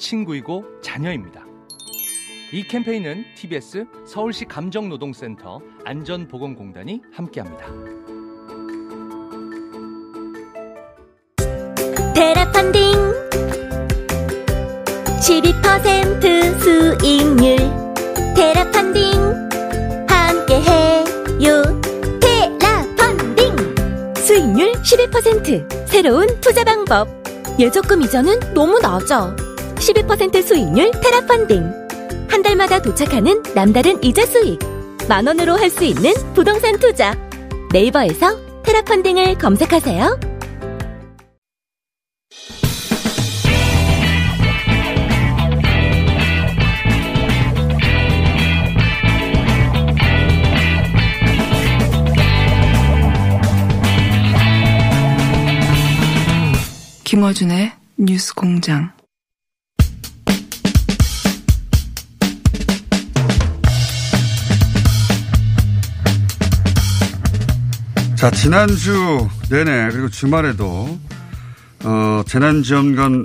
친구이고 자녀입니다. 이 캠페인은 TBS 서울시 감정노동센터 안전보건공단이 함께합니다. 테라 펀딩. 12% 수익률. 테라 펀딩. 함께해요. 테라 펀딩. 수익률 12% 새로운 투자 방법. 예적금 이자는 너무 낮아 12% 수익률 테라 펀딩 한 달마다 도착하는 남다른 이자 수익 만 원으로 할 수 있는 부동산 투자 네이버에서 테라 펀딩을 검색하세요. 김어준의 뉴스 공장. 자, 지난주 내내 그리고 주말에도 어, 재난지원금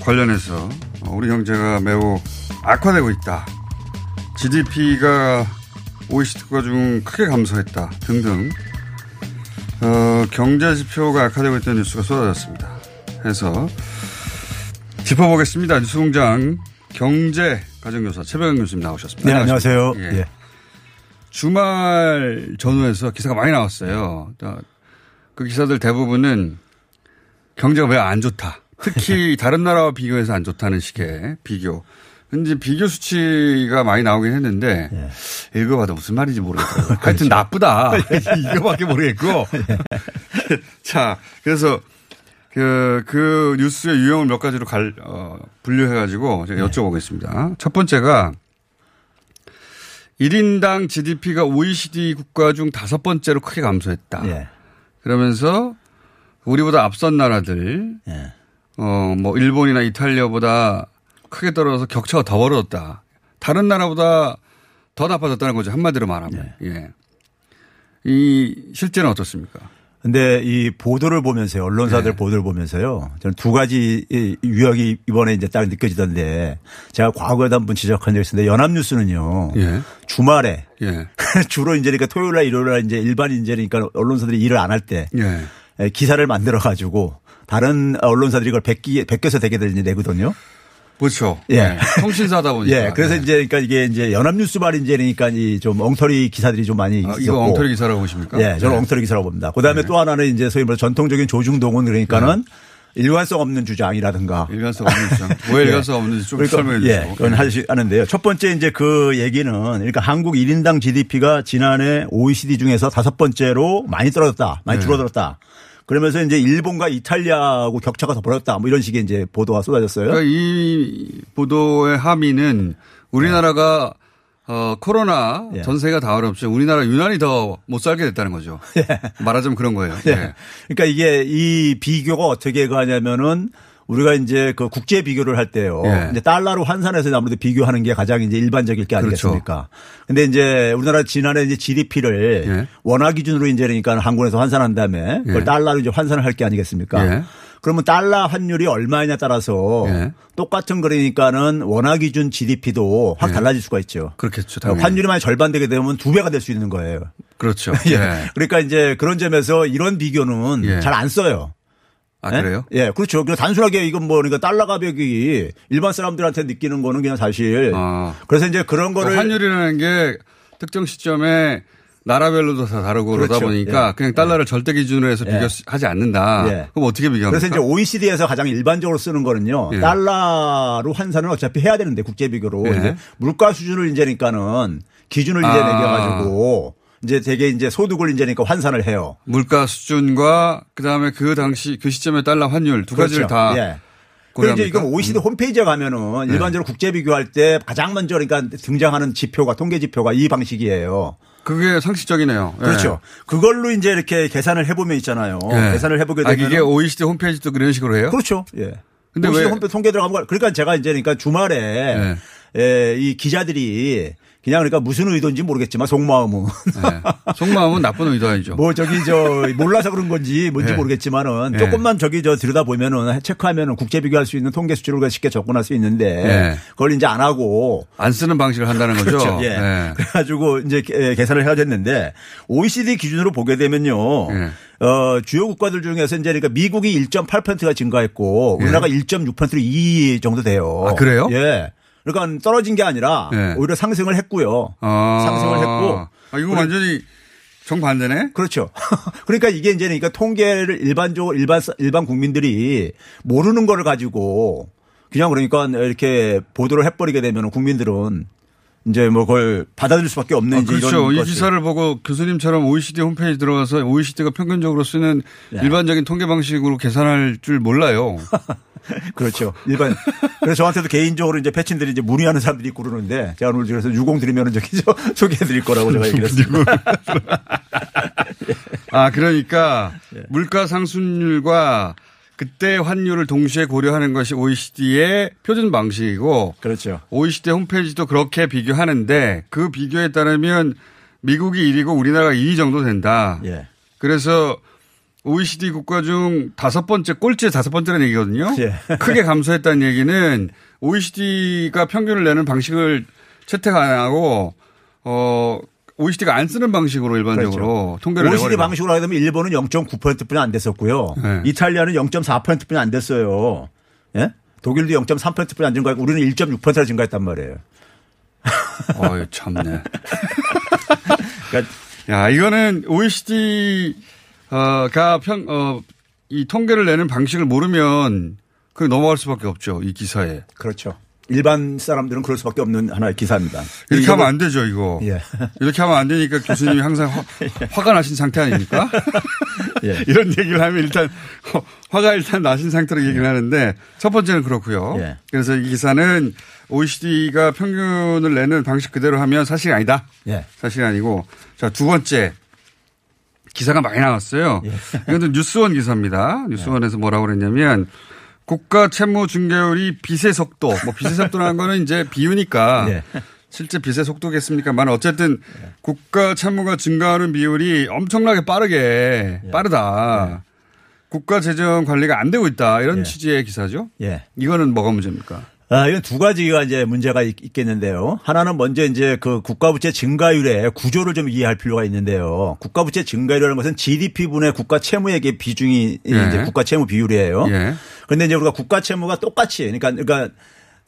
관련해서 우리 경제가 매우 악화되고 있다. GDP가 OECD 국가 중 크게 감소했다. 등등. 어, 경제 지표가 악화되고 있다는 뉴스가 쏟아졌습니다. 해서 짚어보겠습니다. 뉴스공장 경제 가정교사 최백영 교수님 나오셨습니다. 네, 안녕하세요. 예. 예. 주말 전후에서 기사가 많이 나왔어요. 그 기사들 대부분은 경제가 왜 안 좋다. 특히 다른 나라와 비교해서 안 좋다는 식의 비교. 현재 비교 수치가 많이 나오긴 했는데 예. 읽어봐도 무슨 말인지 모르겠더라고요. 하여튼 나쁘다. 이거밖에 모르겠고. 자, 그래서 그, 그 뉴스의 유형을 몇 가지로 갈, 어, 분류해가지고 제가 여쭤보겠습니다. 첫 번째가 1인당 GDP가 OECD 국가 중 다섯 번째로 크게 감소했다. 예. 그러면서 우리보다 앞선 나라들, 예. 어, 뭐, 일본이나 이탈리아보다 크게 떨어져서 격차가 더 벌어졌다. 다른 나라보다 더 나빠졌다는 거죠. 한마디로 말하면. 예. 이 실제는 어떻습니까? 근데 이 보도를 보면서요. 언론사들 네. 보도를 보면서요. 저는 두 가지 이 유형이 이번에 이제 딱 느껴지던데 제가 과거에도 한 번 지적한 적이 있었는데 연합뉴스는요. 예. 주말에 예. 주로 이제 그러니까 토요일 날 일요일 날 이제 일반 인재니까 언론사들이 일을 안 할때 예. 기사를 만들어 가지고 다른 언론사들이 이걸 베끼, 베껴서 되게들 이제 내거든요. 그렇죠. 예. 예. 통신사다 보니까. 예. 그래서 네. 이제 그러니까 이게 이제 연합뉴스 말인제니까 이 좀 엉터리 기사들이 좀 많이 아, 있었고. 이거 엉터리 기사라고 보십니까? 예. 저는 네. 엉터리 기사라고 봅니다. 그다음에 또 하나는 이제 소위 말해 전통적인 조중동은 그러니까는 일관성 없는 주장이라든가. 일관성 없는 주장. 왜 일관성 없는지 좀 그러니까 설명해 예, 주시고. 그건 하시- 하는데요. 첫 번째 이제 그 얘기는 그러니까 한국 1인당 GDP가 지난해 OECD 중에서 다섯 번째로 많이 떨어졌다. 많이 네. 줄어들었다. 그러면서 이제 일본과 이탈리아하고 격차가 더 벌었다. 뭐 이런 식의 이제 보도가 쏟아졌어요. 그러니까 이 보도의 함의는 우리나라가 어, 코로나 예. 전세가 다 어렵죠. 우리나라 유난히 더 못 살게 됐다는 거죠. 말하자면 그런 거예요. 예. 예. 그러니까 이게 이 비교가 어떻게 가냐면은 우리가 이제 그 국제 비교를 할 때요. 예. 이제 달러로 환산해서 아무래도 비교하는 게 가장 이제 일반적일 게 그렇죠. 아니겠습니까? 근데 이제 우리나라 지난해 이제 GDP를 예. 원화 기준으로 이제 그러니까 한국에서 환산한 다음에 그걸 예. 달러로 이제 환산을 할 게 아니겠습니까? 예. 그러면 달러 환율이 얼마냐 따라서 예. 똑같은 거니까는 원화 기준 GDP도 확 예. 달라질 수가 있죠. 그렇겠죠. 당연히. 환율이 만약 절반 되게 되면 두 배가 될 수 있는 거예요. 그렇죠. 예. 예. 그러니까 이제 그런 점에서 이런 비교는 예. 잘안 써요. 아, 예? 그래요? 예, 그렇죠. 그냥 단순하게 이건 뭐 그러니까 달러 가격이 일반 사람들한테 느끼는 거는 그냥 사실. 아. 그래서 이제 그런 거를 환율이라는 게 특정 시점에 나라별로도 다 다르고 그러다 그렇죠. 보니까 예. 그냥 달러를 절대 기준으로 해서 예. 비교하지 않는다. 예. 그럼 어떻게 비교합니까? 그래서 이제 OECD에서 가장 일반적으로 쓰는 거는요. 예. 달러로 환산을 어차피 해야 되는데 국제 비교로 예. 이제 물가 수준을 이제니까는 기준을 이제 아. 매겨가지고 이제 되게 이제 소득을 이제니까 환산을 해요. 물가 수준과 그다음에 그 당시 그 시점의 달러 환율 두 가지를 그렇죠. 다 예. 근데 이제? 이건 OECD 음. 홈페이지에 가면은 네. 일반적으로 국제 비교할 때 가장 먼저 그러니까 등장하는 지표가 통계 지표가 이 방식이에요. 그게 상식적이네요. 예. 그렇죠. 그걸로 이제 이렇게 계산을 해보면 있잖아요. 예. 계산을 해보게 아, 되면 이게 OECD 홈페이지도 그런 식으로 해요? 그렇죠. 예. 근데 OECD 왜- 홈페이지 통계 들어가면 그러니까 제가 이제 그러니까 주말에 예, 이 기자들이 그냥 그러니까 무슨 의도인지 모르겠지만 속마음은 예. 속마음은 나쁜 의도 아니죠. 뭐 저기 저 몰라서 그런 건지 뭔지 예. 모르겠지만은 예. 조금만 저기 저 들여다 보면은 체크하면은 국제 비교할 수 있는 통계 수치를 쉽게 접근할 수 있는데 예. 그걸 이제 안 하고 안 쓰는 방식을 한다는 거죠. 그렇죠. 예. 예. 그래가지고 이제 계- 계산을 해야 됐는데 OECD 기준으로 보게 되면요. 예. 어, 주요 국가들 중에서 이제 그러니까 미국이 1.8%가 증가했고 예. 우리나라가 1.6%로 2 정도 돼요. 아, 그래요? 예. 그러니까 떨어진 게 아니라 예. 오히려 상승을 했고요. 아. 상승을 했고. 아, 이거 완전히 정반대네? 그렇죠. 그러니까 이게 이제 그러니까 통계를 일반적으로 일반 일반 국민들이 모르는 거를 가지고 그냥 그러니까 이렇게 보도를 해버리게 되면 국민들은 이제 뭐 그걸 받아들일 수밖에 없는 아, 그렇죠. 이 것을. 기사를 보고 교수님처럼 OECD 홈페이지 들어가서 OECD가 평균적으로 쓰는 네. 일반적인 통계 방식으로 계산할 줄 몰라요. 그렇죠. 일반. 그래서 저한테도 개인적으로 이제 패친들이 이제 문의하는 사람들이 있고 그러는데 제가 오늘 그래서 유공 드리면은 저기 저 소개해 드릴 거라고 제가 얘기를 했습니다. 아, 그러니까 예. 물가 상승률과 그때 환율을 동시에 고려하는 것이 OECD의 표준 방식이고 그렇죠. OECD 홈페이지도 그렇게 비교하는데 그 비교에 따르면 미국이 1위고 우리나라가 2위 정도 된다. 예. 그래서 OECD 국가 중 다섯 번째 꼴찌 다섯 번째라는 얘기거든요. 예. 크게 감소했다는 얘기는 OECD가 평균을 내는 방식을 채택 안 하고 어 OECD가 안 쓰는 방식으로 일반적으로 통계를 OECD 그렇죠. 방식으로 하게 되면 일본은 0.9%뿐이 안 됐었고요. 네. 이탈리아는 0.4%뿐이 안 됐어요. 예? 독일도 0.3%뿐이 안 증가했고 우리는 1.6%나 증가했단 말이에요. 어유 참네. 그러니까 야 이거는 OECD 가 평 어 이 통계를 내는 방식을 모르면 그 넘어갈 수밖에 없죠 이 기사에. 그렇죠. 일반 사람들은 그럴 수밖에 없는 하나의 기사입니다. 이렇게 하면 안 되죠, 이거. 예. 이렇게 하면 안 되니까 교수님이 항상 화, 가 나신 상태 아닙니까? 예. 이런 얘기를 하면 일단 화- 화가 일단 나신 상태로 얘기를 하는데 첫 번째는 그렇고요. 예. 그래서 이 기사는 OECD가 평균을 내는 방식 그대로 하면 사실이 아니다. 예. 사실이 아니고 자, 두 번째 기사가 많이 나왔어요. 예. 이것도 뉴스원 기사입니다. 뉴스원에서 뭐라고 그랬냐면 국가 채무 증가율이 빚의 속도, 뭐 빚의 속도라는 거는 이제 비유니까 예. 실제 빚의 속도겠습니까만 어쨌든 국가 채무가 증가하는 비율이 엄청나게 빠르게 예. 빠르다. 국가 재정 관리가 안 되고 있다. 이런 예. 취지의 기사죠. 예. 이거는 뭐가 문제입니까? 아, 이건 두 가지가 이제 문제가 있, 겠는데요 하나는 먼저 이제 그 국가부채 증가율의 구조를 좀 이해할 필요가 있는데요. 국가부채 증가율이라는 것은 GDP분의 국가 채무액의 비중이 예. 이제 국가 채무 비율이에요. 예. 그런데 이제 우리가 국가 채무가 똑같이 그러니까 그러니까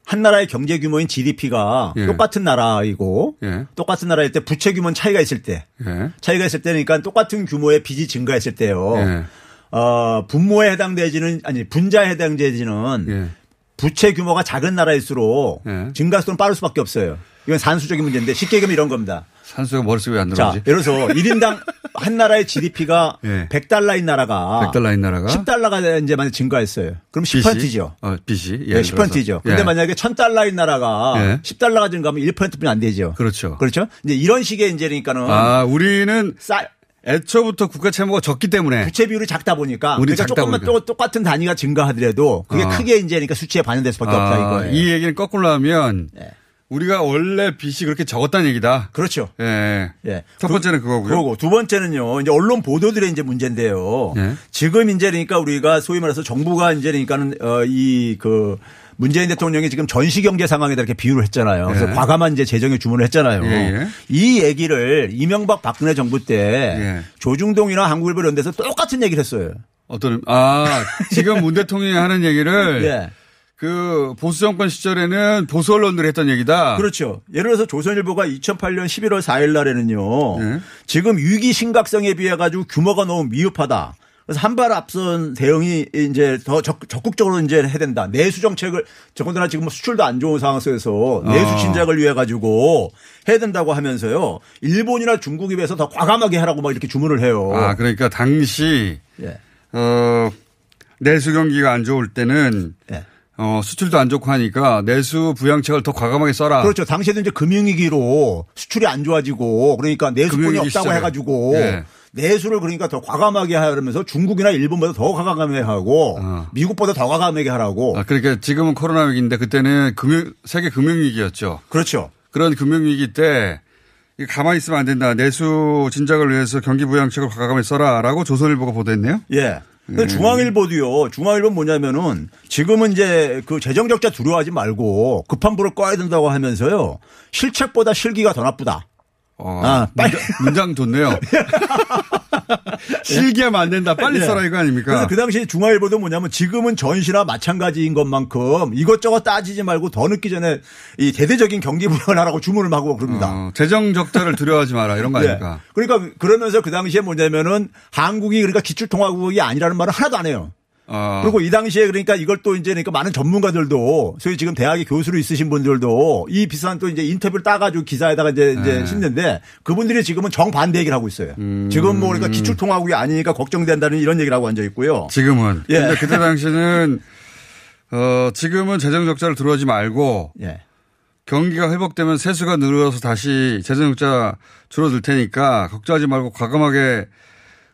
한 나라의 경제 규모인 GDP가 예. 똑같은 나라이고 예. 똑같은 나라일 때 부채 규모는 차이가 있을 때 예. 차이가 있을 때니까 똑같은 규모의 빚이 증가했을 때요. 예. 어, 분모에 해당되지는 아니 분자에 해당되지는 예. 부채 규모가 작은 나라일수록 예. 증가 속도는 빠를 수밖에 없어요. 이건 산수적인 문제인데 쉽게 얘기하면 이런 겁니다. 산수가 머릿속에 왜안 자, 들어오지? 예를 들어서 1인당 한 나라의 GDP가 예. 100달러인 나라가 100달러인 나라가 10달러가 이제 만약 증가했어요. 그럼 빚이? 10%죠. 어, 빚이. 네, 예를 10%죠. 들어서. 근데 예. 만약에 1000달러인 나라가 예. 10달러가 증가하면 1%뿐이 안 되죠. 그렇죠. 그렇죠? 이제 이런 식의 이제 그러니까는 아, 우리는 싸 애초부터 국가 채무가 적기 때문에 부채 비율이 작다 보니까 우리 그러니까 작다 조금만 보니까. 똑같은 단위가 증가하더라도 그게 어. 크게 이제 그러니까 수치에 반영될 수밖에 없다 아, 이거예요. 이 얘기는 거꾸로 하면 네. 우리가 원래 빚이 그렇게 적었다는 얘기다. 그렇죠. 예. 예. 첫 번째는 그거고요. 그거고 두 번째는요. 이제 언론 보도들의 이제 문제인데요. 예. 지금 이제 그러니까 우리가 소위 말해서 정부가 이제 그러니까는 어 이그 문재인 대통령이 지금 전시 경제 상황에다 이렇게 비유를 했잖아요. 그래서 예. 과감한 이제 재정에 주문을 했잖아요. 예, 예. 이 얘기를 이명박 박근혜 정부 때 예. 조중동이나 한국일보 이런 데서 똑같은 얘기를 했어요. 어떤 아 지금 문 대통령이 하는 얘기를 예. 그 보수 정권 시절에는 보수 언론들이 했던 얘기다. 그렇죠. 예를 들어서 조선일보가 2008년 11월 4일 날에는요. 예. 지금 위기 심각성에 비해 가지고 규모가 너무 미흡하다. 그래서 한 발 앞선 대응이 이제 더 적, 극적으로 이제 해야 된다. 내수 정책을 더군다나 지금 뭐 수출도 안 좋은 상황 속에서 내수 어. 진작을 위해 가지고 해야 된다고 하면서요. 일본이나 중국에 비해서 더 과감하게 하라고 막 이렇게 주문을 해요. 아 그러니까 당시 예. 어 내수 경기가 안 좋을 때는 예. 어, 수출도 안 좋고 하니까 내수 부양책을 더 과감하게 써라. 그렇죠. 당시에도 이제 금융위기로 수출이 안 좋아지고 그러니까 내수권이 금융위기 없다고 시절에. 해가지고 예. 내수를 그러니까 더 과감하게 하면서 중국이나 일본보다 더 과감하게 하고 어. 미국보다 더 과감하게 하라고. 아, 그러니까 지금은 코로나 위기인데 그때는 금융, 세계 금융위기였죠. 그렇죠. 그런 금융위기 때 가만히 있으면 안 된다. 내수 진작을 위해서 경기 부양책을 과감하게 써라라고 조선일보가 보도했네요. 예. 근데 중앙일보도요. 중앙일보 뭐냐면은 지금은 이제 그 재정 적자 두려워하지 말고 급한 불을 꺼야 된다고 하면서요. 실책보다 실기가 더 나쁘다. 어, 아, 문장, 문장 좋네요. 실기하면 안 된다. 빨리 예. 써라 이거 아닙니까? 그래서 그 당시 중앙일보도 뭐냐면 지금은 전시나 마찬가지인 것만큼 이것저것 따지지 말고 더 늦기 전에 이 대대적인 경기 부양을 하라고 주문을 하고 그럽니다. 어, 재정 적자를 두려워하지 마라 이런 거 예. 아닙니까? 그러니까 그러면서 그 당시에 뭐냐면은 한국이 그러니까 기출통화국이 아니라는 말을 하나도 안 해요. 어, 그리고 이 당시에 그러니까 이걸 또 이제 그러니까 많은 전문가들도 소위 지금 대학의 교수로 있으신 분들도 이 비슷한 또 이제 인터뷰를 따가지고 기사에다가 이제 이제 네. 싣는데 그분들이 지금은 정반대 얘기를 하고 있어요. 지금 뭐 그러니까 기출통화국이 아니니까 걱정된다는 이런 얘기를 하고 앉아 있고요. 지금은. 예. 근데 그때 당시는 어, 지금은 재정 적자를 두려워하지 말고 예. 경기가 회복되면 세수가 늘어서 다시 재정 적자 줄어들 테니까 걱정하지 말고 과감하게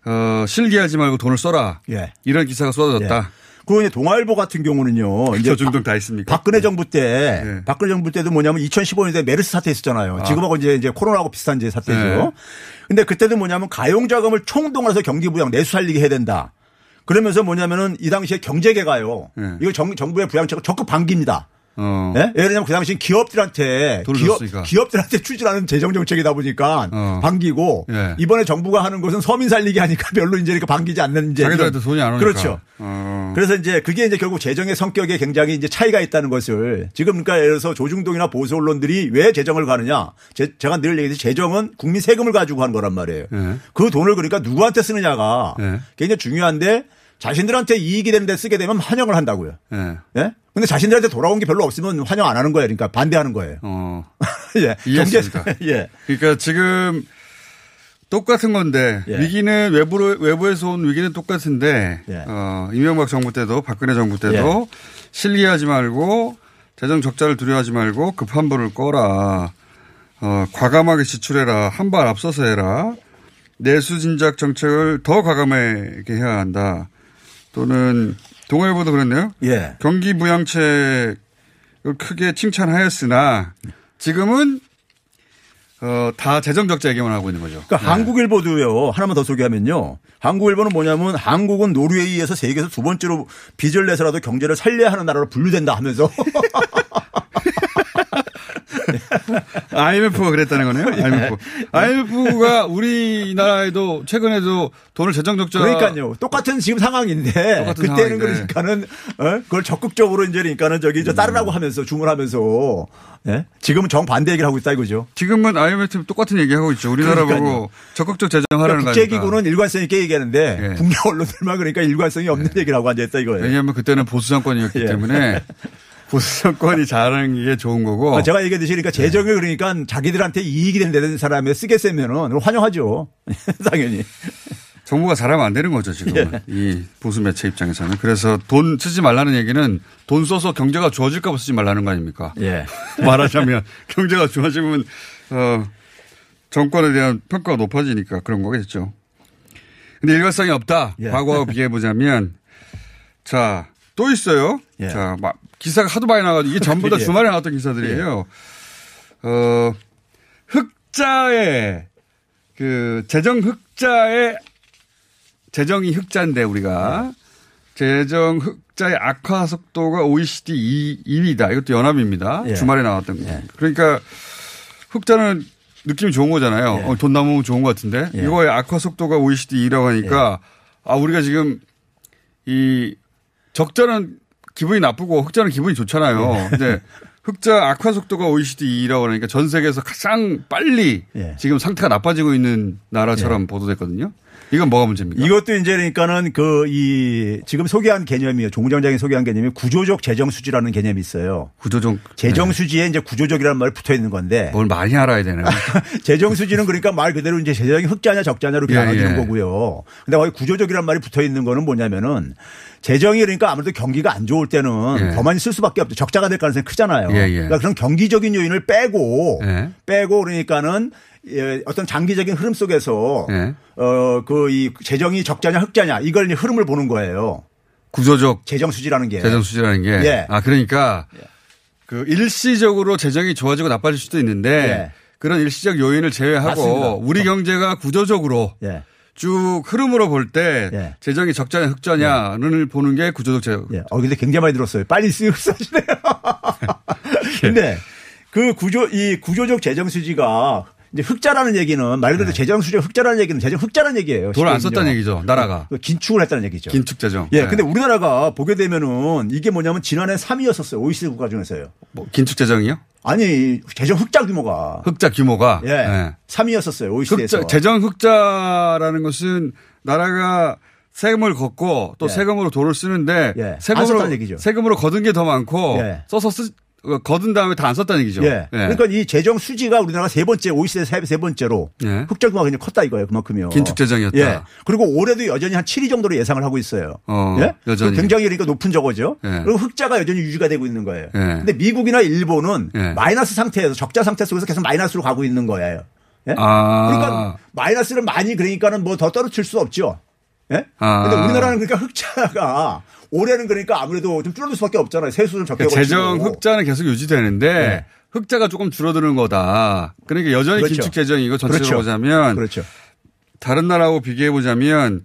어, 실기하지 말고 돈을 써라. 예. 이런 기사가 쏟아졌다. 그리고 이제 동아일보 같은 경우는요. 이제 저 중독 다 있습니까? 박근혜 정부 때, 네. 박근혜 정부 때도 뭐냐면 2015년에 메르스 사태 있었잖아요. 지금하고 이제 이제 코로나하고 비슷한 이제 사태죠. 네. 근데 그때도 뭐냐면 가용 자금을 총동원해서 경기부양 내수 살리게 해야 된다. 그러면서 뭐냐면은 이 당시에 경제계가요. 네. 이거 정, 정부의 부양책을 적극 반깁니다. 어. 예? 예를 들면 그 당시 기업들한테 기업, 줬으니까. 기업들한테 추진하는 재정 정책이다 보니까 어. 반기고 예. 이번에 정부가 하는 것은 서민 살리기 하니까 별로 이제 이렇게 반기지 않는 이제 자기들한테 돈이 안 오니까. 그렇죠. 어. 그래서 이제 그게 이제 결국 재정의 성격에 굉장히 이제 차이가 있다는 것을 지금 그러니까 예를 들어서 조중동이나 보수 언론들이 왜 재정을 가느냐. 제, 가늘 얘기했듯이 재정은 국민 세금을 가지고 한 거란 말이에요. 예. 그 돈을 그러니까 누구한테 쓰느냐가 예. 굉장히 중요한데 자신들한테 이익이 되는 데 쓰게 되면 환영을 한다고요. 예. 예? 근데 자신들한테 돌아온 게 별로 없으면 환영 안 하는 거예요. 그러니까 반대하는 거예요. 어. 예. 이해했습니다. 예. 그러니까 지금 똑같은 건데 예. 위기는 외부로 외부에서 온 위기는 똑같은데 예. 어, 이명박 정부 때도 박근혜 정부 때도 실리하지 말고 재정 적자를 두려워하지 말고 급한 불을 꺼라. 어, 과감하게 지출해라. 한 발 앞서서 해라. 내수 진작 정책을 더 과감하게 해야 한다. 또는 동아일보도 그랬네요. 예. 경기 부양책을 크게 칭찬하였으나 지금은 어, 다 재정 적자 얘기만 하고 있는 거죠. 그러니까 네. 한국일보도요. 하나만 더 소개하면요. 한국일보는 뭐냐면 한국은 노르웨이에서 세계에서 두 번째로 빚을 내서라도 경제를 살려야 하는 나라로 분류된다 하면서 IMF가 그랬다는 거네요. 예. IMF. IMF가 우리나라에도 최근에도 돈을 재정 적자 그러니까요. 똑같은 지금 상황인데 똑같은 그때는 상황인데. 그러니까는 어? 그걸 적극적으로 이제 그러니까는 저기 저 음. 따르라고 하면서 주문하면서 예? 지금은 정반대 얘기를 하고 있다 이거죠. 지금은 IMF 똑같은 얘기 하고 있죠. 우리나라 그러니까요. 보고 적극적 재정하라는 그러니까 거 아닙니까? 국제기구는 일관성 있게 얘기하는데 예. 국내 언론들만 그러니까 일관성이 없는 얘기를 하고 앉아있다 이거예요. 왜냐하면 그때는 보수 정권이었기 예. 때문에 보수 정권이 잘하는 게 좋은 거고 아, 제가 얘기했듯이 그러니까 재정을 그러니까 자기들한테 이익이 되는 사람에 쓰겠으면은 환영하죠. 당연히. 정부가 잘하면 안 되는 거죠, 지금은. 예. 이 보수 매체 입장에서는. 그래서 돈 쓰지 말라는 얘기는 돈 써서 경제가 좋아질까 봐 쓰지 말라는 거 아닙니까? 예. 말하자면 경제가 좋아지면, 어, 정권에 대한 평가가 높아지니까 그런 거겠죠. 근데 일관성이 없다. 예. 과거와 비교해 보자면, 자, 또 있어요. 예. 자, 막 기사가 하도 많이 나가지고 이게 전부 다 예. 주말에 나왔던 기사들이에요. 어, 흑자의 그 재정 흑자의 재정이 흑자인데 우리가 재정 흑자의 악화 속도가 OECD 2, 위다 이것도 연합입니다. 예. 주말에 나왔던 거. 예. 그러니까 흑자는 느낌이 좋은 거잖아요. 예. 어, 돈 남으면 좋은 것 같은데 예. 이거의 악화 속도가 OECD 2라고 하니까 아 우리가 지금 이 적자는 기분이 나쁘고 흑자는 기분이 좋잖아요. 예. 근데 흑자 악화 속도가 OECD 2라고 하니까 전 세계에서 가장 빨리 예. 지금 상태가 나빠지고 있는 나라처럼 보도됐거든요. 이건 뭐가 문제입니까? 이것도 이제 그러니까는 그 이 지금 소개한 개념이에요. 조 공장장이 소개한 개념이 구조적 재정 수지라는 개념이 있어요. 구조적 재정 수지에 이제 구조적이라는 말이 붙어 있는 건데 네. 뭘 많이 알아야 되네. 재정 수지는 그러니까 말 그대로 이제 재정이 흑자냐 적자냐로 예, 나눠지는 예. 거고요. 근데 거기 구조적이라는 말이 붙어 있는 거는 뭐냐면은 재정이 그러니까 아무래도 경기가 안 좋을 때는 예. 더 많이 쓸 수밖에 없죠. 적자가 될 가능성이 크잖아요. 예, 예. 그러니까 그런 경기적인 요인을 빼고 예. 빼고 그러니까는 예, 어떤 장기적인 흐름 속에서 예. 어그 이 재정이 적자냐 흑자냐 이걸 흐름을 보는 거예요. 구조적 재정 수지라는 게. 재정 수지라는 게. 예. 아, 그러니까 그 일시적으로 재정이 좋아지고 나빠질 수도 있는데 예. 그런 일시적 요인을 제외하고 맞습니다. 우리 경제가 구조적으로 예. 쭉 흐름으로 볼때 예. 재정이 적자냐 흑자냐를 보는 게 구조적 재정. 예. 어, 근데 굉장히 많이 들었어요. 빨리 쓰, 쓰시네요. 근데 그 구조, 이 구조적 재정 수지가 이제 흑자라는 얘기는 말 그대로 재정 수지가 흑자라는 얘기는 재정 흑자라는 얘기예요. 네. 돈을 안 썼다는. 얘기죠. 나라가. 그 긴축을 했다는 얘기죠. 긴축 재정. 예. 네. 근데 우리나라가 보게 되면은 이게 뭐냐면 지난해 3위였었어요. OECD 국가 중에서요. 뭐 긴축 재정이요? 아니, 재정 흑자 규모가. 흑자 규모가. 예. 예. 3위였었어요. OECD에서. 흑자, 재정 흑자라는 것은 나라가 세금을 걷고 또 예. 세금으로 돈을 쓰는데 예. 안 세금으로. 세금으로 거둔 게 더 많고 예. 써서 쓰, 어, 거둔 다음에 다 안 썼다는 얘기죠. 예. 그러니까 이 재정 수지가 우리나라가 세 번째, OECD 세, 세 번째로 예. 흑자 규모가 굉장히 컸다 이거예요. 그만큼이요. 긴축 재정이었다. 예. 그리고 올해도 여전히 한 7위 정도로 예상을 하고 있어요. 어, 예? 여전히. 굉장히 그러니까 높은 저거죠. 예. 그리고 흑자가 여전히 유지가 되고 있는 거예요. 예. 근데 미국이나 일본은 예. 마이너스 상태에서 적자 상태 속에서 계속 마이너스로 가고 있는 거예요. 예? 아. 그러니까 마이너스를 많이 그러니까는 뭐 더 떨어뜨릴 수 없죠. 예? 아. 근데 우리나라는 그러니까 흑자가 올해는 그러니까 아무래도 좀 줄어들 수밖에 없잖아요. 세수를 적게 그러니까. 재정 흑자는 계속 유지되는데 예. 흑자가 조금 줄어드는 거다. 그러니까 여전히 그렇죠. 긴축 재정이고 전체로 그렇죠. 보자면 그렇죠. 다른 나라하고 비교해 보자면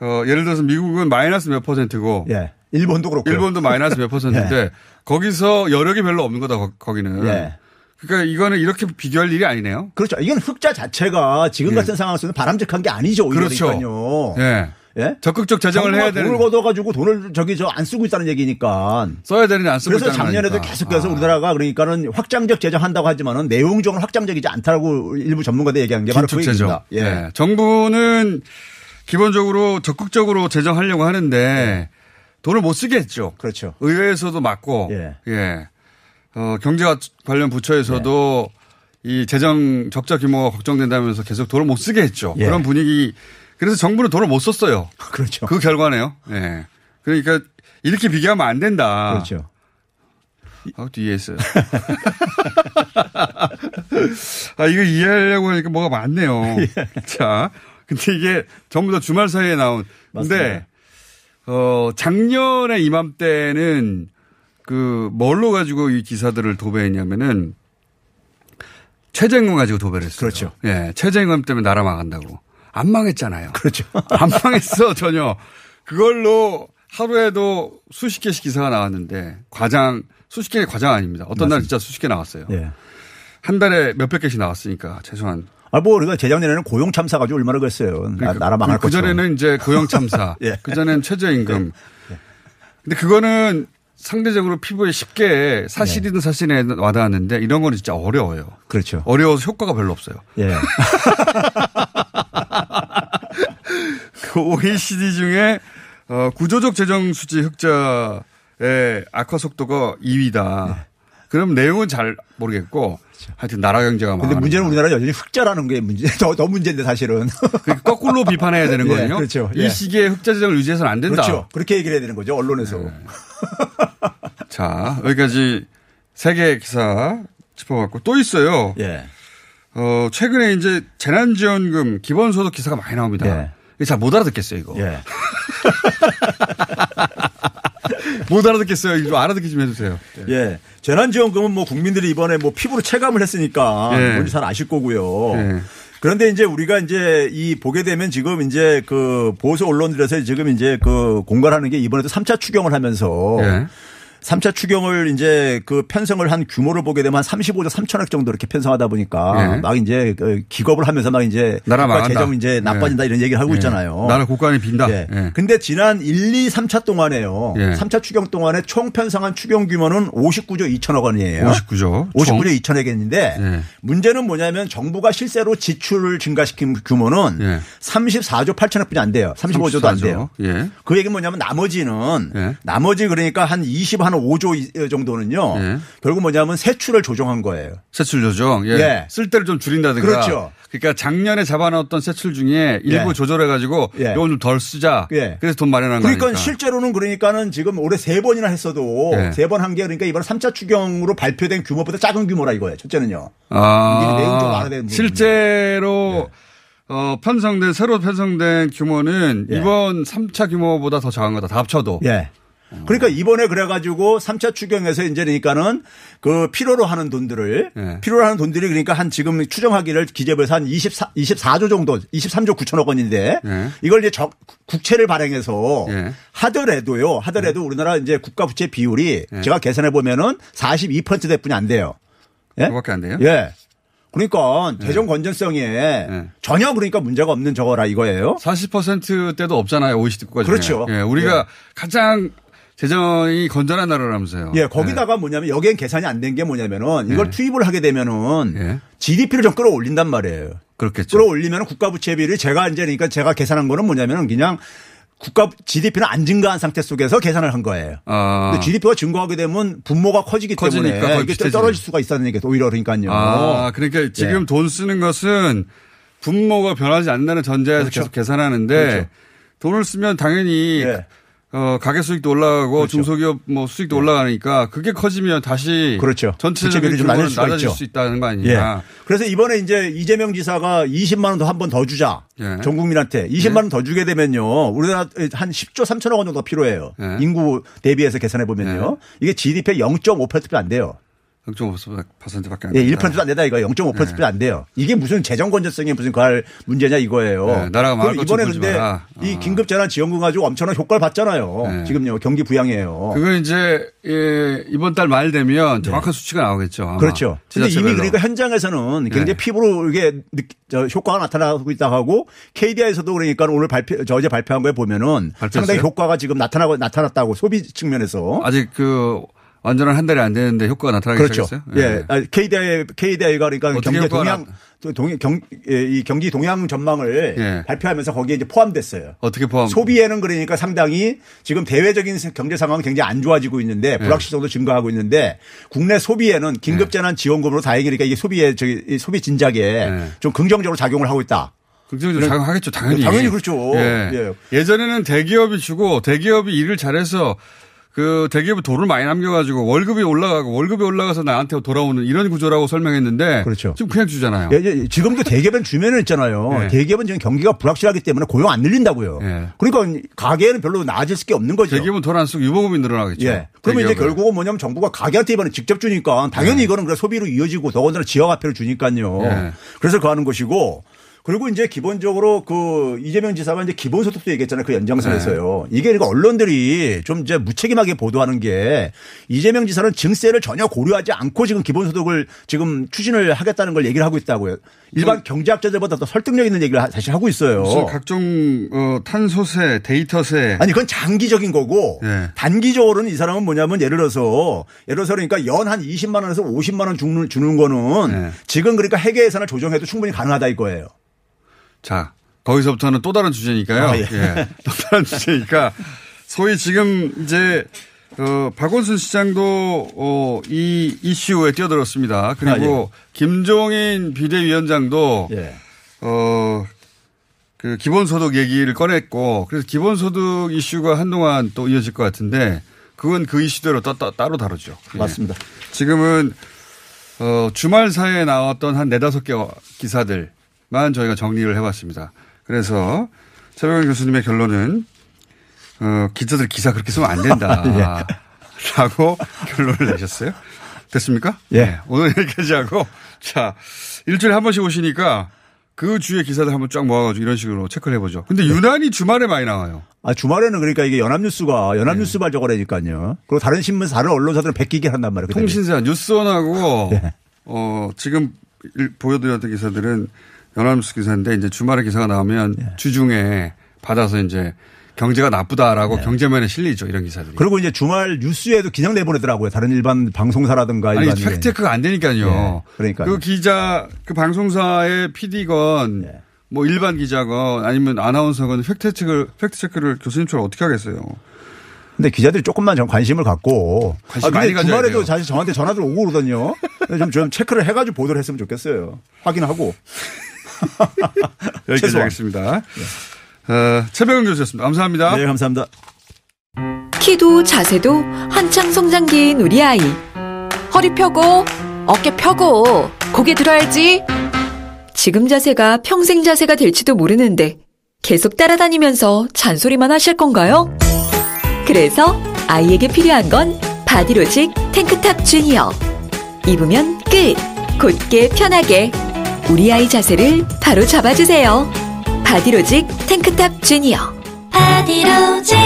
어, 예를 들어서 미국은 마이너스 몇 퍼센트고 예. 일본도 그렇고. 일본도 마이너스 몇 퍼센트인데 거기서 여력이 별로 없는 거다 거, 기는 예. 그러니까 이거는 이렇게 비교할 일이 아니네요. 그렇죠. 이건 흑자 자체가 지금 예. 같은 상황 속에서 바람직한 게 아니죠. 오히려 그렇죠. 그러니까요. 예. 예? 적극적 재정을 해야 되는 돈을 걷어가지고 돈을 저기 저 안 쓰고 있다는 얘기니까. 써야 되는데 안 쓰고 그래서 작년에도. 계속해서 아. 우리나라가 그러니까는 확장적 재정한다고 하지만은 내용적으로 확장적이지 않다고 일부 전문가들 얘기하는 게 바로 그. 얘기입니다. 예. 예. 정부는 기본적으로 적극적으로 재정하려고 하는데 돈을 못 쓰게 했죠. 그렇죠. 의회에서도 맞고 예. 예. 어, 경제와 관련 부처에서도 이 재정 적자 규모가 걱정된다면서 계속 돈을 못 쓰게 했죠. 예. 그런 분위기. 그래서 정부는 돈을 못 썼어요. 그렇죠. 그 결과네요. 예. 그러니까 이렇게 비교하면 안 된다. 그렇죠. 아, 또 이해했어요. 아, 이거 이해하려고 하니까 뭐가 많네요. 자, 근데 이게 전부 다 주말 사이에 나온. 근데, 맞습니다. 어, 작년에 이맘때는 그 뭘로 가지고 이 기사들을 도배했냐면은 최저임금 가지고 도배를 했어요. 그렇죠. 예, 최저임금 때문에 나라 망한다고. 안 망했잖아요. 그렇죠. 안 망했어, 전혀. 그걸로 하루에도 수십 개씩 기사가 나왔는데 과장, 수십 개의 과장 아닙니다. 어떤 날 진짜 수십 개 나왔어요. 예. 한 달에 몇백 개씩 나왔으니까 최소한. 아, 뭐, 우리가 재작년에는 고용 참사 가지고 얼마나 그랬어요. 나, 나라 망할 그, 것처럼. 전에는 이제 고용 참사. 예. 그 전에는 최저임금. 근데 그거는 상대적으로 피부에 쉽게 사실이든 사실에 와닿았는데 이런 거는 진짜 어려워요. 그렇죠. 어려워서 효과가 별로 없어요. 예. 그 OECD 중에 어, 구조적 재정 수지 흑자의 악화 속도가 2위다. 그럼 내용은 잘 모르겠고 하여튼 나라 경제가 근데 문제는. 우리나라 여전히 흑자라는 게 문제, 더, 더 문제인데 사실은. 그 거꾸로 비판해야 되는 예, 거거든요. 그렇죠. 이 예. 시기에 흑자 재정을 유지해서는 안 된다. 그렇죠. 그렇게 얘기를 해야 되는 거죠. 언론에서. 네. 자, 여기까지 세 개의 기사 짚어봤고 또 있어요. 예. 어, 최근에 이제 재난지원금 기본소득 기사가 많이 나옵니다. 예. 잘못 알아듣겠어요, 이거. 예. 못 알아듣겠어요. 이거 좀 알아듣기 좀 해주세요. 예. 재난지원금은 뭐 국민들이 이번에 뭐 피부로 체감을 했으니까 예. 뭔지 잘 아실 거고요. 예. 그런데 이제 우리가 이제 이 보게 되면 지금 이제 그 보수 언론들에서 지금 이제 그 공갈하는 게 이번에도 3차 추경을 하면서 예. 3차 추경을 이제 그 편성을 한 규모를 보게 되면 한 35조 3천억 정도 이렇게 편성하다 보니까 예. 막 이제 그 기겁을 하면서 막 이제 나라 망한다. 재정 이제 나빠진다 이런 얘기를 하고 예. 있잖아요. 나라 국간이 빈다. 예. 예. 근데 지난 1, 2, 3차 동안에요. 예. 3차 추경 동안에 총 편성한 추경 규모는 59조 2천억 원이에요. 59조. 59조 2천억인데 예. 문제는 뭐냐면 정부가 실제로 지출을 증가시킨 규모는 예. 34조 8천억뿐이 안 돼요. 35조도 안 34조. 돼요. 예. 그 얘기는 뭐냐면 나머지는 예. 나머지 그러니까 한 20, 한 5조 이- 정도는요. 예. 결국 뭐냐면 세출을 조정한 거예요. 세출 조정. 예. 예. 쓸 때를 좀 줄인다든가. 그렇죠. 그러니까 작년에 잡아놨던 세출 중에 일부 예. 조절해 가지고 예. 이건 좀 덜 쓰자. 예. 그래서 돈 마련한 그러니까 거니까. 실제로는 그러니까는 지금 올해 세 번이나 했어도 예. 세번 한 게 그러니까 이번 3차 추경으로 발표된 규모보다 작은 규모라 이거예요. 첫째는요. 아, 내용 좀 알아야 되는 부분이죠. 실제로 어, 편성된 새로 편성된 규모는 예. 이번 3차 규모보다 더 작은 거다. 다 합쳐도. 예. 그러니까 이번에 그래가지고 3차 추경에서 이제 그러니까는 그 필요로 하는 돈들을 예. 필요로 하는 돈들이 그러니까 한 지금 추정하기를 기재부에서 한 24, 24조 정도 23조 9천억 원인데 예. 이걸 이제 적, 국채를 발행해서 예. 하더라도요 하더라도 우리나라 이제 국가 부채 비율이 예. 제가 계산해 보면은 42%대뿐이 안 돼요. 예? 그거밖에 안 돼요? 예. 그러니까 재정 건전성에 예. 전혀 그러니까 문제가 없는 저거라 이거예요. 40%대도 없잖아요. OECD 국가 중에. 그렇죠. 예, 우리가 가장 재정이 건전한 나라라면서요. 예, 거기다가 뭐냐면 여기엔 계산이 안 된 게 뭐냐면은 이걸 예. 투입을 하게 되면은 예. GDP를 좀 끌어올린단 말이에요. 그렇겠죠. 끌어올리면 국가 부채비를 제가 이제 그러니까 제가 계산한 거는 뭐냐면은 그냥 국가 GDP는 안 증가한 상태 속에서 계산을 한 거예요. 아. 근데 GDP가 증가하게 되면 분모가 커지기 커지니까 때문에 이게 비슷해지네. 떨어질 수가 있다는 얘기 오히려 그러니까요. 아, 그러니까 지금 예. 돈 쓰는 것은 분모가 변하지 않는다는 전제에서 그렇죠. 계속 계산하는데 그렇죠. 돈을 쓰면 당연히 예. 어, 가계 수익도 올라가고 그렇죠. 중소기업 뭐 수익도 올라가니까 그게 커지면 다시 그렇죠. 전체적인 좀 낮아질 있죠. 수 있다는 거 예. 아니냐. 그래서 이번에 이제 이재명 지사가 20만 원 더 한 번 더 주자. 예. 전 국민한테 20만 원 더 주게 되면요. 우리나라 한 10조 3천억 원 정도 필요해요. 예. 인구 대비해서 계산해 보면요. 이게 GDP의 0.5%도 안 돼요. 0.5%밖에 안 예, 된다. 1%도 안 된다 이거 0.5%도 안 돼요. 이게 무슨 재정 건전성이 무슨 그할 문제냐 이거예요. 네, 나라가 것 이번에 근데 마라. 이 어. 긴급 재난 지원금 가지고 엄청난 효과를 봤잖아요. 네. 지금요 경기 부양이에요. 그거 이제 예, 이번 달 말 되면 정확한 수치가 나오겠죠. 아마. 네. 그렇죠. 근데 이미. 그러니까 현장에서는 굉장히 네. 피부로 이게 효과가 나타나고 있다 하고 KDI에서도 그러니까 오늘 발표 저 어제 발표한 거에 보면은 발표했어요? 상당히 효과가 지금 나타나고 나타났다고 소비 측면에서 아직 그 완전한 한 달이 안 되는데 효과가 나타나기 그렇죠. 시작했어요? 예. 아, KDI KDI가 그러니까 경제 동향 동, 경, 예, 이 경기 동향 전망을 예. 발표하면서 거기에 이제 포함됐어요. 어떻게 포함? 소비에는 그러니까 상당히 지금 대외적인 경제 상황은 굉장히 안 좋아지고 있는데 예. 불확실성도 증가하고 있는데 국내 소비에는 긴급재난 지원금으로 다행히 그러니까 이게 소비에 저기 이 소비 진작에 예. 좀 긍정적으로 작용을 하고 있다. 긍정적으로 작용하겠죠, 당연히. 당연히 그렇죠. 예. 예. 전에는 대기업이 주고 대기업이 일을 잘해서 그 대기업이 돈을 많이 남겨가지고 월급이 올라가고 월급이 올라가서 나한테 돌아오는 이런 구조라고 설명했는데 그렇죠. 지금 그냥 주잖아요. 예, 예, 지금도 대기업은 주면은 있잖아요. 예. 대기업은 지금 경기가 불확실하기 때문에 고용 안 늘린다고요. 예. 그러니까 가게는 별로 나아질 게 없는 거죠. 대기업은 돈 안 쓰고 유보금이 늘어나겠죠. 예. 그러면 이제. 결국은 뭐냐면 정부가 가게한테 이번에 직접 주니까 당연히 이거는 그래 소비로 이어지고 더군다나 지역 화폐를 주니까요. 예. 그래서 그 하는 것이고 그리고 이제 기본적으로 그 이재명 지사가 이제 기본소득도 얘기했잖아요. 그 연장선에서요. 이게 그러니까 언론들이 좀 이제 무책임하게 보도하는 게 이재명 지사는 증세를 전혀 고려하지 않고 지금 기본소득을 지금 추진을 하겠다는 걸 얘기를 하고 있다고요. 일반 경제학자들보다 더 설득력 있는 얘기를 하- 사실 하고 있어요. 각종 어, 탄소세, 데이터세 아니 그건 장기적인 거고 예. 단기적으로는 이 사람은 뭐냐면 예를 들어서 예를 들어서 그러니까 연 한 20만 원에서 50만 원 주는, 주는 거는 예. 지금 그러니까 회계 예산을 조정해도 충분히 가능하다 이거예요. 자, 거기서부터는 또 다른 주제니까요. 아, 예. 예. 또 다른 주제니까 소위 지금 이제 어, 박원순 시장도 어, 이 이슈에 뛰어들었습니다. 그리고 김종인 비대위원장도 아, 예. 어, 그 기본소득 얘기를 꺼냈고 그래서 기본소득 이슈가 한동안 또 이어질 것 같은데 그건 그 이슈대로 따, 따, 따로 다루죠. 예. 맞습니다. 지금은 어, 주말 사이에 나왔던 한 네다섯 개 기사들 만 저희가 정리를 해봤습니다. 그래서 최백원 교수님의 결론은 어, 기자들 기사 그렇게 쓰면 안 된다. 라고 결론을 내셨어요. 됐습니까? 예. 네, 오늘 여기까지 하고 자 일주일에 한 번씩 오시니까 그 주의 기사들 한번 쫙 모아가지고 이런 식으로 체크를 해보죠. 근데 유난히 주말에 많이 나와요. 아, 주말에는 그러니까 이게 연합뉴스가 연합뉴스발 저거라니까요. 그리고 다른 신문, 다른 언론사들은 베끼긴 한단 말이에요. 통신사 뉴스원하고 네. 어 지금 일- 보여드렸던 기사들은 연합뉴스 기사인데 이제 주말에 기사가 나오면 네. 주중에 받아서 이제 경제가 나쁘다라고 경제면에 실리죠 이런 기사들이. 그리고 이제 주말 뉴스에도 그냥 내보내더라고요. 다른 일반 방송사라든가 아니 일반 팩트 체크가 안 되니까요. 예, 그러니까요. 그 기자 그 방송사의 PD건 예. 뭐 일반 기자건 아니면 아나운서건 팩트 체크를 팩트 체크를 교수님처럼 어떻게 하겠어요. 근데 기자들이 조금만 좀 관심을 갖고 관심 아, 근데 주말에도 돼요. 사실 저한테 전화들 오고 그러거든요. 좀, 좀 체크를 해가지고 보도를 했으면 좋겠어요. 확인하고. 여기까지. 하겠습니다. 어, 최병훈 교수였습니다. 감사합니다. 네, 감사합니다. 키도 자세도 한창 성장기인 우리 아이. 허리 펴고, 어깨 펴고, 고개 들어야지. 지금 자세가 평생 자세가 될지도 모르는데 계속 따라다니면서 잔소리만 하실 건가요? 그래서 아이에게 필요한 건 바디로직 탱크탑 주니어. 입으면 끝! 곧게 편하게. 우리 아이 자세를 바로 잡아주세요. 바디로직 탱크탑 주니어. 바디로직.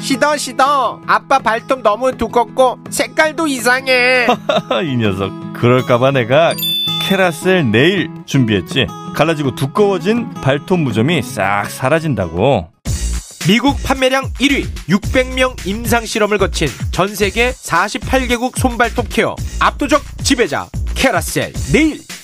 시더 시더. 아빠 발톱 너무 두껍고 색깔도 이상해. 이 녀석. 그럴까봐 내가 케라셀 네일 준비했지. 갈라지고 두꺼워진 발톱 무좀이 싹 사라진다고. 미국 판매량 1위 600명 임상 실험을 거친 전 세계 48개국 손발톱 케어. 압도적 지배자 캐라셀 네일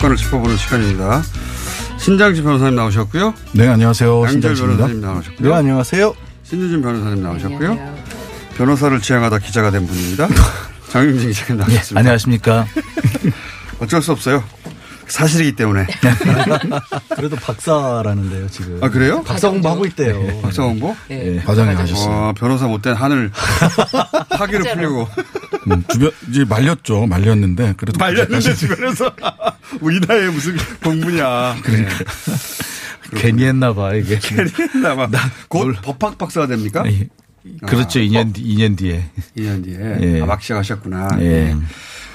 사건을 짚어보는 시간입니다. 신장지 변호사님 나오셨고요. 네, 안녕하세요. 양절 신장식입니다. 변호사님 나오셨고요. 네, 안녕하세요. 신유진 변호사님 나오셨고요. 변호사를 지향하다 기자가 된 분입니다. 장윤진 기자님 네, 나오셨습니다. 안녕하십니까. 어쩔 수 없어요. 사실이기 때문에. 그래도 박사라는데요, 지금. 아, 그래요? 박사 공부하고 있대요. 박사 공부? 네, 과장에 가셨어요. 와, 변호사 못된 한을 파기를 풀려고. 음, 주변, 이제 말렸죠. 말렸는데. 그래도. 말렸는데 주변에서 우리 나이에 무슨 공부냐. 그러니까. 괜히 했나 봐, 이게. 괜히 했나 봐. 곧 법학 박사가 됩니까? 예. 그렇죠. 아, 2년, 2년 뒤에. 2년 뒤에. 예. 아, 막 시작하셨구나. 예.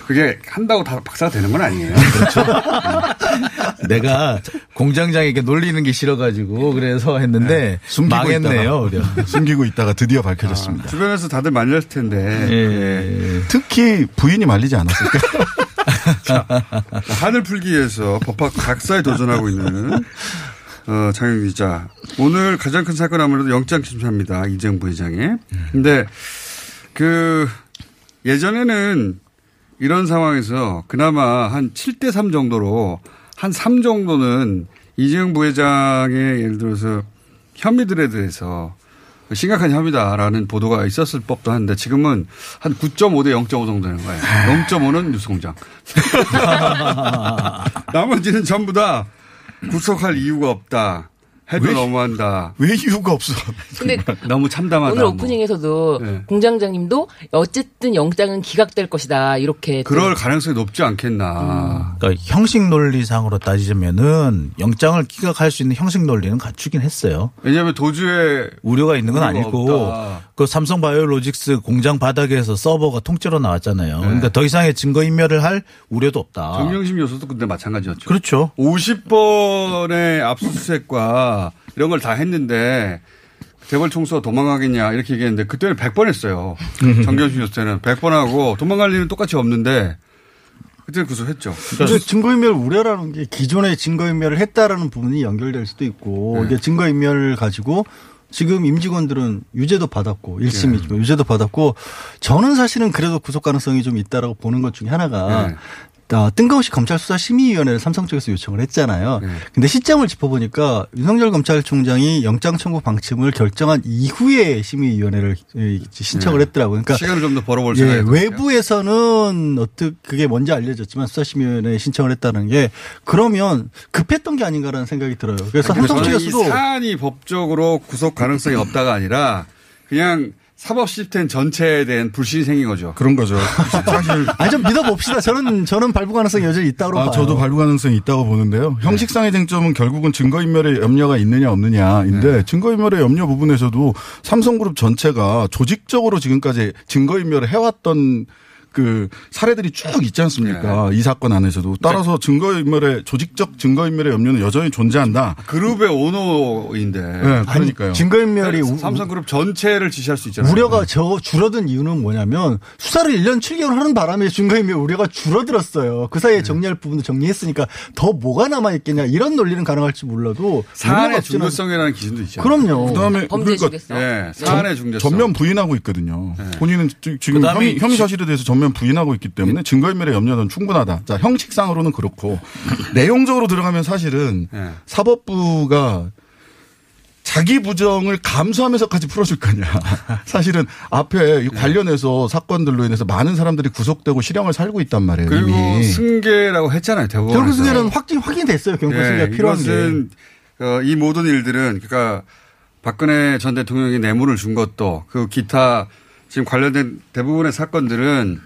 그게 한다고 다 박사가 되는 건 아니에요. 내가 공장장에게 놀리는 게 싫어가지고 그래서 했는데 숨기고 망했네요. 있다가. 숨기고 있다가 드디어 밝혀졌습니다. 주변에서 다들 말렸을 텐데. 예. 특히 부인이 말리지 않았을까? 자, 한을 풀기 위해서 법학 박사에 도전하고 있는 어, 장영 기자. 오늘 가장 큰 사건 아무래도 영장 심사입니다. 이재용 부회장의. 근데 그 예전에는 이런 상황에서 그나마 한 7대 3 정도로 한 3 정도는 이재용 부회장의 예를 들어서 혐의들에 대해서 심각한 혐의다라는 보도가 있었을 법도 한데 지금은 한 9.5 대 0.5 정도 되는 거예요. 0.5는 뉴스공장. 나머지는 전부 다 구속할 이유가 없다. 해도 왜? 너무한다. 왜 이유가 없어? 근데 너무 참담하다. 오늘 뭐. 오프닝에서도 네. 공장장님도 어쨌든 영장은 기각될 것이다 이렇게 또 그럴 가능성이 높지 않겠나. 그러니까 형식 논리상으로 따지자면은 영장을 기각할 수 있는 형식 논리는 갖추긴 했어요. 왜냐하면 도주에 우려가 있는 건 아니고 없다. 그 삼성 바이오로직스 공장 바닥에서 서버가 통째로 나왔잖아요. 그러니까 더 이상의 증거 인멸을 할 우려도 없다. 정경심 요소도 근데 마찬가지였죠. 그렇죠. 50번의 압수수색과 이런 걸 다 했는데 재벌 총수가 도망가겠냐 이렇게 얘기했는데 그때는 100번 했어요. 정경심 요소 때는 100번 하고 도망갈 일은 똑같이 없는데 그때 구속했죠. 근데 증거인멸 우려라는 게 기존에 증거인멸을 했다라는 부분이 연결될 수도 있고 네. 이게 증거인멸을 가지고 지금 임직원들은 유죄도 받았고 네. 1심이지만 유죄도 받았고 저는 사실은 그래도 구속 가능성이 좀 있다라고 보는 것 중에 하나가 네. 아, 뜬금없이 검찰 수사 심의위원회를 삼성 쪽에서 요청을 했잖아요. 근데 시점을 짚어보니까 윤석열 검찰총장이 영장 청구 방침을 결정한 이후에 심의위원회를 예, 신청을 네. 했더라고요. 그러니까 시간을 좀 더 벌어볼 예, 외부에서는 어떻게 그게 먼저 알려졌지만 수사심의위원회에 신청을 했다는 게 그러면 급했던 게 아닌가라는 생각이 들어요. 그래서 삼성 측에서도 사안이 법적으로 구속 가능성이 없다가 아니라 그냥 사법 시스템 전체에 대한 불신이 생긴 거죠. 그런 거죠. 사실 아니 좀 믿어봅시다. 저는 저는 발부 가능성이 여전히 있다고 아, 봐요. 저도 발부 가능성이 있다고 보는데요. 형식상의 쟁점은 결국은 증거인멸의 염려가 있느냐 없느냐인데 증거인멸의 염려 부분에서도 삼성그룹 전체가 조직적으로 지금까지 증거인멸을 해왔던 그 사례들이 쭉 있지 않습니까? 이 사건 안에서도 따라서 증거인멸의 조직적 증거인멸의 염려는 여전히 존재한다. 그룹의 오너인데. 네, 그러니까요. 증거인멸이 우- 삼성그룹 전체를 지시할 수 있잖아요. 우려가 저 줄어든 이유는 뭐냐면 수사를 1년 7개월 하는 바람에 증거인멸 우려가 줄어들었어요. 그 네. 사이에 정리할 부분도 정리했으니까 더 뭐가 남아 있겠냐 이런 논리는 가능할지 몰라도 사안의 없지는 중대성이라는 기준도 있죠. 그럼요. 그다음에 그러니까 예, 사안의 중대성. 전면 부인하고 있거든요. 네. 본인은 지- 지금 혐의, 혐의 사실에 대해서 전면 부인하고 있기 때문에 증거인멸의 염려는 충분하다. 자, 형식상으로는 그렇고 내용적으로 들어가면 사실은 네. 사법부가 자기 부정을 감수하면서까지 풀어줄 거냐. 사실은 앞에 이 관련해서 사건들로 인해서 많은 사람들이 구속되고 실형을 살고 있단 말이에요. 그리고 이미. 승계라고 했잖아요. 대법원에서. 결국 승계는 확진 확인됐어요. 경고 승계가 필요한 게. 이것은 어, 이 모든 일들은 그러니까 박근혜 전 대통령이 뇌물을 준 것도 그 기타 지금 관련된 대부분의 사건들은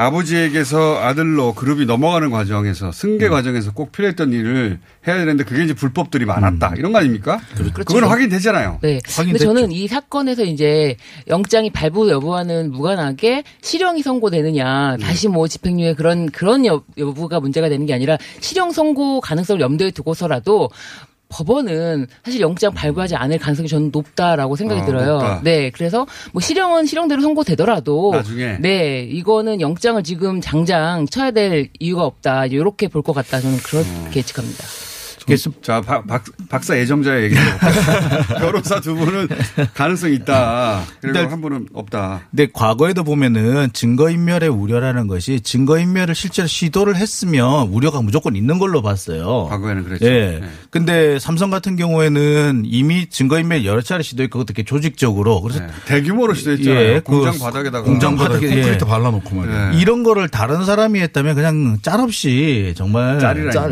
아버지에게서 아들로 그룹이 넘어가는 과정에서 승계 음. 과정에서 꼭 필요했던 일을 해야 되는데 그게 이제 불법들이 많았다 이런 거 아닙니까? 그렇죠. 그건 확인되잖아요. 네. 근데 저는 이 사건에서 이제 영장이 발부 여부와는 무관하게 실형이 선고되느냐, 다시 뭐 집행유예 그런 그런 여, 여부가 문제가 되는 게 아니라 실형 선고 가능성을 염두에 두고서라도 법원은 사실 영장 발부하지 않을 가능성이 저는 높다라고 생각이 아, 들어요. 높다. 네, 그래서 뭐 실형은 실형대로 선고되더라도 나중에. 네 이거는 영장을 지금 당장 쳐야 될 이유가 없다 이렇게 볼 것 같다 저는 그렇게 예측합니다. 자, 박, 박, 박사 예정자의 얘기 변호사 두 분은 가능성이 있다. 그리고 근데- 한 분은 없다. 근데 과거에도 보면은 증거인멸의 우려라는 것이 증거인멸을 실제로 시도를 했으면 우려가 무조건 있는 걸로 봤어요. 과거에는 그랬죠. 예. 네. 근데 삼성 같은 경우에는 이미 증거인멸 여러 차례 시도했고 그것도 조직적으로 그래서 대규모로 시도했잖아요. 예, 공장 그 바닥에다가. 공장 바닥에 콘크리트 예. 발라놓고 말이야. 이런 거를 다른 사람이 했다면 그냥 짤 없이 정말 짤이라니. 짤.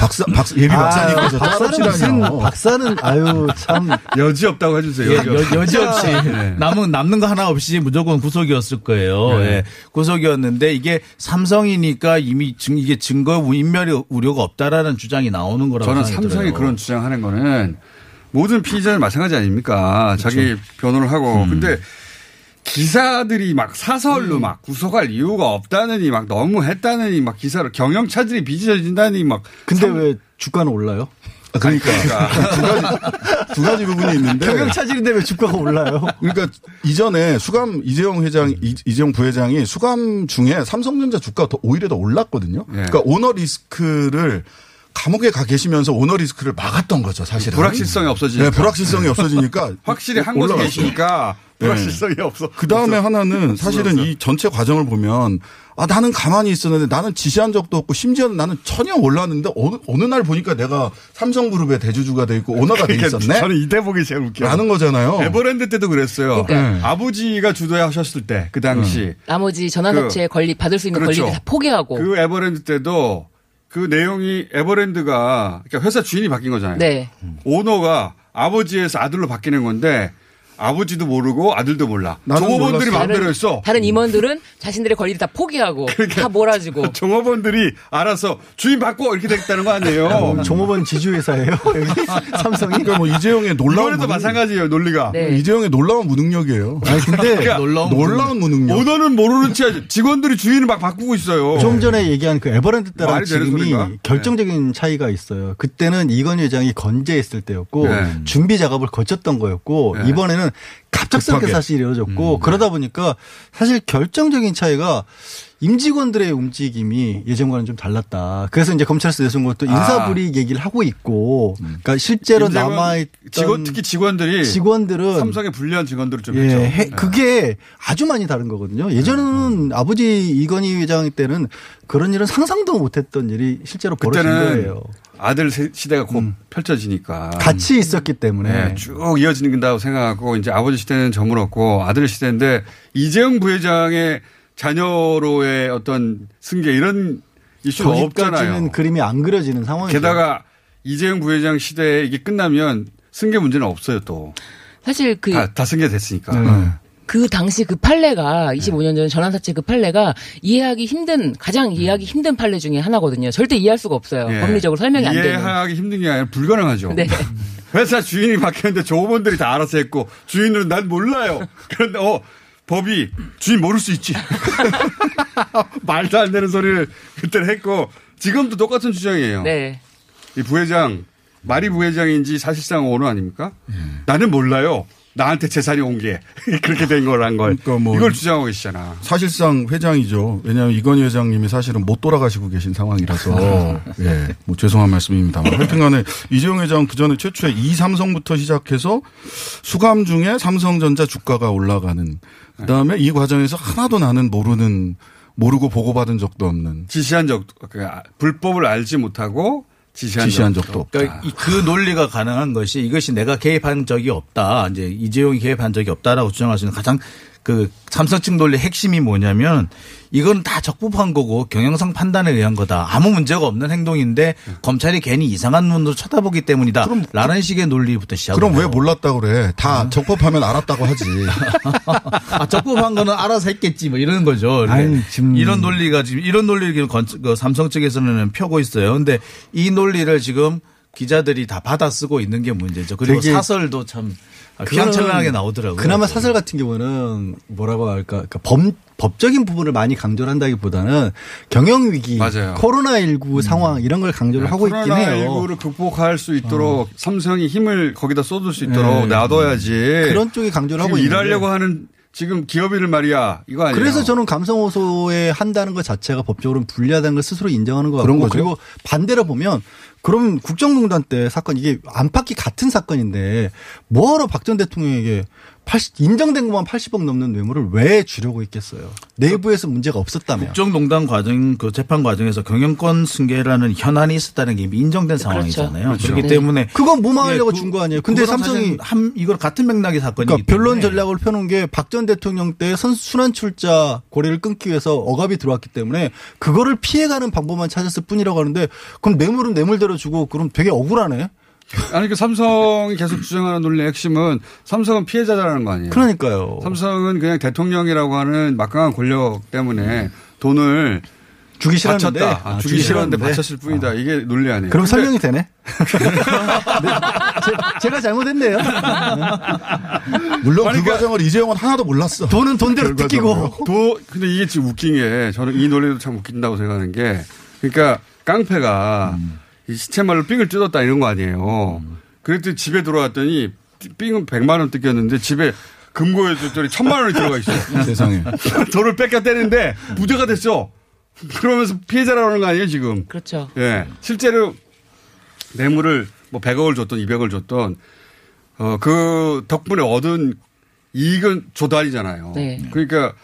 박사, 박사, 예비 박사 님께서 아, 박사는 박사는 아유 참 여지 없다고 해주세요. 예, 여지, 여. 여지 없이 네. 남은 남는 거 하나 없이 무조건 구속이었을 거예요. 네. 예, 구속이었는데 이게 삼성이니까 이미 증 이게 증거 인멸의 우려가 없다라는 주장이 나오는 거라고 저는 삼성이 들어요. 그런 주장하는 거는 모든 피의자는 마찬가지 아닙니까? 자기 변호를 하고. 근데 기사들이 막 사설로 막 구속할 이유가 없다느니 막 너무 했다느니 막 기사를 경영차들이 빚어진다니 막. 근데 왜 주가는 올라요? 그러니까 두 가지 두 가지 부분이 있는데 경영 차질인데 왜 주가가 올라요? 그러니까 이전에 수감 이재용 회장 이- 이재용 부회장이 수감 중에 삼성전자 주가가 더 오히려 더 올랐거든요. 네. 그러니까 오너 리스크를 감옥에 가 계시면서 오너 리스크를 막았던 거죠, 사실은. 불확실성이 없어지니까. 네, 불확실성이 없어지니까 확실히 한 곳에 올라갔어요. 계시니까 네. 불확실성이 없어. 그 다음에. 하나는 사실은 이 전체 과정을 보면 아 나는 가만히 있었는데 나는 지시한 적도 없고 심지어는 나는 전혀 몰랐는데 어느 어느 날 보니까 내가 삼성그룹의 대주주가 돼 있고 오너가 돼 그러니까 있었네. 저는 이 대목이 제일 웃겨. 라는 거잖아요. 에버랜드 때도 그랬어요. 그러니까. 네. 아버지가 주도하셨을 때 그 당시 나머지 전환사채 권리 받을 수 있는 그렇죠. 권리를 다 포기하고 그 에버랜드 때도 그 내용이 에버랜드가 그러니까 회사 주인이 바뀐 거잖아요. 네. 오너가 아버지에서 아들로 바뀌는 건데 아버지도 모르고 아들도 몰라. 나는 종업원들이. 마음대로 했어. 다른 임원들은 자신들의 권리를 다 포기하고 그러니까 다 몰아주고 종업원들이 알아서 주인 바꿔 이렇게 됐다는 거 아니에요. 어, 종업원 지주회사예요. 삼성이. 그러니까 뭐 이재용의 놀라운 이번에도 무능- 마찬가지예요 논리가. 네. 이재용의 놀라운 무능력이에요. 아니 근데 그러니까 놀라운 놀라운 무능력. 오너는 모르는 채 직원들이 주인을 막 바꾸고 있어요. 좀 전에 얘기한 그 에버랜드 때랑 지금이? 결정적인 차이가 있어요. 그때는 이건 회장이 건재했을 때였고 네. 준비 작업을 거쳤던 거였고 네. 이번에는 갑작스럽게 급하게. 사실 이루어졌고 그러다 보니까 사실 결정적인 차이가 임직원들의 움직임이 예전과는 좀 달랐다. 그래서 이제 검찰에서 내세운 것도 인사불이익 얘기를 하고 있고, 그러니까 실제로 남아있던 직원 특히 직원들이 직원들은 삼성에 불리한 직원들을 좀 예. 해- 네. 그게 아주 많이 다른 거거든요. 예전에는 아버지 이건희 회장 때는 그런 일은 상상도 못했던 일이 실제로 벌어진 거예요. 아들 세- 시대가 곧 펼쳐지니까 같이 있었기 때문에 네, 쭉 이어진다고 생각하고 이제 아버지 시대는 저물었고 아들 시대인데 이재용 부회장의 자녀로의 어떤 승계 이런 이슈가 없잖아요. 그림이 안 그려지는 상황이죠. 게다가 이재용 부회장 시대에 이게 끝나면 승계 문제는 없어요 또. 사실 그 다, 다 승계됐으니까. 네. 그 당시 그 판례가 25년 전 전환사채 그 판례가 이해하기 힘든 가장 이해하기 힘든 판례 중에 하나거든요. 절대 이해할 수가 없어요. 예. 법리적으로 설명이 안 되는. 이해하기 힘든 게 아니라 불가능하죠. 네. 회사 주인이 바뀌었는데 조업원들이 다 알아서 했고 주인은 난 몰라요. 그런데 어 법이 주인 모를 수 있지. 말도 안 되는 소리를 그때는 했고 지금도 똑같은 주장이에요. 네. 이 부회장 말이 부회장인지 사실상 오너 아닙니까? 나는 몰라요. 나한테 재산이 온 게 그렇게 된 거란 걸 그러니까 뭐 이걸 주장하고 계시잖아. 사실상 회장이죠. 왜냐하면 이건희 회장님이 사실은 못 돌아가시고 계신 상황이라서 예, 뭐 죄송한 말씀입니다만 하여튼간에 이재용 회장 그 전에 최초에 이 삼성부터 시작해서 수감 중에 삼성전자 주가가 올라가는 그다음에 이 과정에서 하나도 나는 모르는 모르고 보고받은 적도 없는 지시한 적 그, 아, 불법을 알지 못하고 지시한, 지시한 적도 없다. 그러니까 이- 그 논리가 가능한 것이 이것이 내가 개입한 적이 없다. 이제 이재용이 개입한 적이 없다라고 주장할 수 있는 가장 그 삼성 측 논리의 핵심이 뭐냐면 이건 다 적법한 거고 경영상 판단에 의한 거다. 아무 문제가 없는 행동인데 검찰이 괜히 이상한 눈으로 쳐다보기 때문이다. 라는 식의 논리부터 시작. 그럼 왜 몰랐다고 그래? 다 적법하면 알았다고 하지. 아, 적법한 거는 알아서 했겠지 뭐 이런 거죠. 아니, 지금- 이런 논리가 지금 이런 논리를 건- 그 삼성 측에서는 펴고 있어요. 근데 이 논리를 지금 기자들이 다 받아 쓰고 있는 게 문제죠. 그리고 사설도 참 휘황찬란하게 나오더라고요. 그나마 사설 같은 경우는 뭐라고 할까? 그러니까 법, 법적인 부분을 많이 강조를 한다기보다는 경영 위기. 코로나 19 상황 이런 걸 강조를 하고 있긴 해요. 어. 코로나 19를 극복할 수 있도록 삼성이 힘을 거기다 쏟을 수 있도록 네. 놔둬야지. 그런 쪽이 강조를 하고. 일하려고 하는 지금 기업인을 말이야. 이거 아니에요. 그래서 저는 감성호소에 한다는 것 자체가 법적으로 불리하다는 걸 스스로 인정하는 것 같고. 그리고 반대로 보면 그럼 국정농단 때 사건 이게 안팎이 같은 사건인데 뭐하러 박 전 대통령에게 80, 인정된 것만 80억 넘는 뇌물을 왜 주려고 했겠어요. 내부에서 문제가 없었다면. 국정농단 과정 그 재판 과정에서 경영권 승계라는 현안이 있었다는 게 이미 인정된 상황이잖아요. 그렇죠. 그렇기 네. 때문에 그건 무마하려고 예, 준거 아니에요. 근데 삼성이 한 이걸 같은 맥락의 사건이기 그러니까 변론 때문에 전략을 펴놓은 게 박 전 대통령 때 선- 순환 출자 고리를 끊기 위해서 억압이 들어왔기 때문에 그거를 피해가는 방법만 찾았을 뿐이라고 하는데 그럼 뇌물은 뇌물대로 주고 그럼 되게 억울하네. 아니 그 삼성이 계속 주장하는 논리의 핵심은 삼성은 피해자라는 거 아니에요. 그러니까요. 삼성은 그냥 대통령이라고 하는 막강한 권력 때문에 돈을 주기 싫었는데 바쳤다. 아, 아, 주기 주기 싫었는데. 바쳤을 뿐이다. 이게 논리 아니에요. 그럼 설명이 되네. 네, 제, 가 잘못했네요. 물론 그 과정을 이재용은 하나도 몰랐어. 돈은 돈대로 결과적으로. 뜯기고. 도 근데 이게 지금 웃긴 게 저는 이 논리도 참 웃긴다고 생각하는 게 그러니까 깡패가 이 시체말로 삥을 뜯었다 이런 거 아니에요. 그랬더니 집에 들어왔더니 삥은 100만 원 뜯겼는데 집에 금고에 줬더니 천만 원이 들어가 있어요. 세상에. 돈을 뺏겨 떼는데 부자가 됐어. 그러면서 피해자라는 거 아니에요 지금. 그렇죠. 예. 실제로 뇌물을 뭐 100억을 줬던 200억을 줬던 어, 그 덕분에 얻은 이익은 조달이잖아요. 네. 그러니까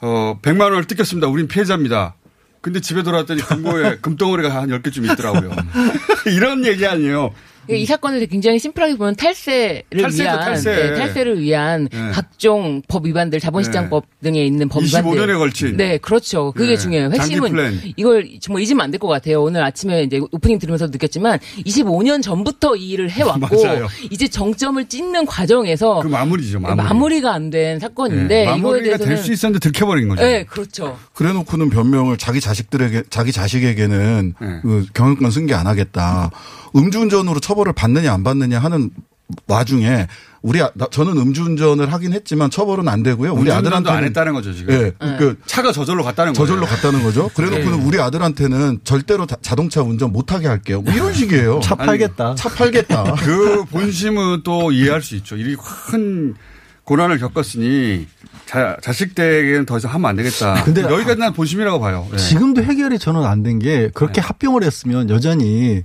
어, 100만 원을 뜯겼습니다. 우린 피해자입니다. 근데 집에 돌아왔더니 금고에 금덩어리가 한 10개쯤 있더라고요. 이런 얘기 아니에요. 이 사건을 굉장히 심플하게 보면 탈세를 탈세죠, 위한 탈세. 네, 탈세를 위한 네. 각종 법 위반들 자본시장법 등에 있는 법 위반들 25년에 걸친. 네 그렇죠 그게 네. 중요해요 핵심은. 이걸 정말 잊으면 안 될 것 같아요 오늘 아침에 이제 오프닝 들으면서 느꼈지만 25년 전부터 이 일을 해왔고. 이제 정점을 찍는 과정에서 그 마무리죠. 마무리. 마무리가 안 된 사건인데 네. 이거에 마무리가 대해서는 될수 있었는데 들켜버린 거죠. 네 그렇죠 그래 놓고는 변명을 자기 자식들에게, 자기 자식에게는 네. 그 경영권 승계 안 하겠다. 음주운전으로 처벌 을 받느냐 안 받느냐 하는 와중에 우리, 아- 나- 저는 음주운전을 하긴 했지만 처벌은 안 되고요. 우리 운전도 아들한테는. 안 했다는 거죠 지금. 예. 그 차가 저절로 갔다는 거예요. 저절로 갔다는 거죠. 그래 놓고는 우리 아들한테는 절대로 자- 자동차 운전 못 하게 할게요. 뭐 이런 식이에요. 차 팔겠다. 차 팔겠다. 그 본심은 또 이해할 수 있죠. 이 큰 고난을 겪었으니 자, 자식들에게는 더 이상 하면 안 되겠다. 근데 여기까지 난 본심이라고 봐요. 네. 지금도 해결이 저는 안 된 게 그렇게 합병을 했으면 여전히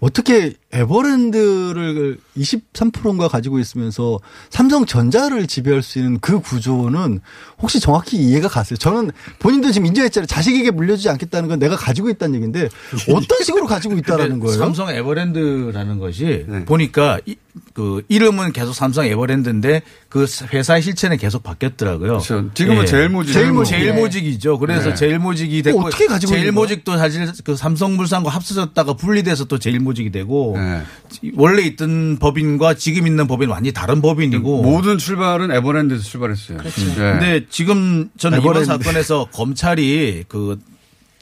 어떻게 에버랜드를 23%인가 가지고 있으면서 삼성전자를 지배할 수 있는 그 구조는 혹시 정확히 이해가 갔어요? 저는 본인도 지금 인정했잖아요. 자식에게 물려주지 않겠다는 건 내가 가지고 있다는 얘기인데 어떤 식으로 가지고 있다라는 거예요? 삼성 에버랜드라는 것이 네. 보니까 이, 그 이름은 계속 삼성 에버랜드인데 그 회사의 실체는 계속 바뀌었더라고요. 그렇죠. 지금은 제일모직. 제일모직. 제일모직. 제일모직이죠. 그래서 네. 제일모직이 됐고 어, 어떻게 가지고 있는 제일모직도 사실 그 삼성물산과 합쳐졌다가 분리돼서 또 제일 모직이 되고 네. 원래 있던 법인과 지금 있는 법인 완전히 다른 법인이고 모든 출발은 에버랜드에서 출발했어요. 그렇죠. 네. 근데 지금 저는 이번 에버랜드. 사건에서 검찰이 그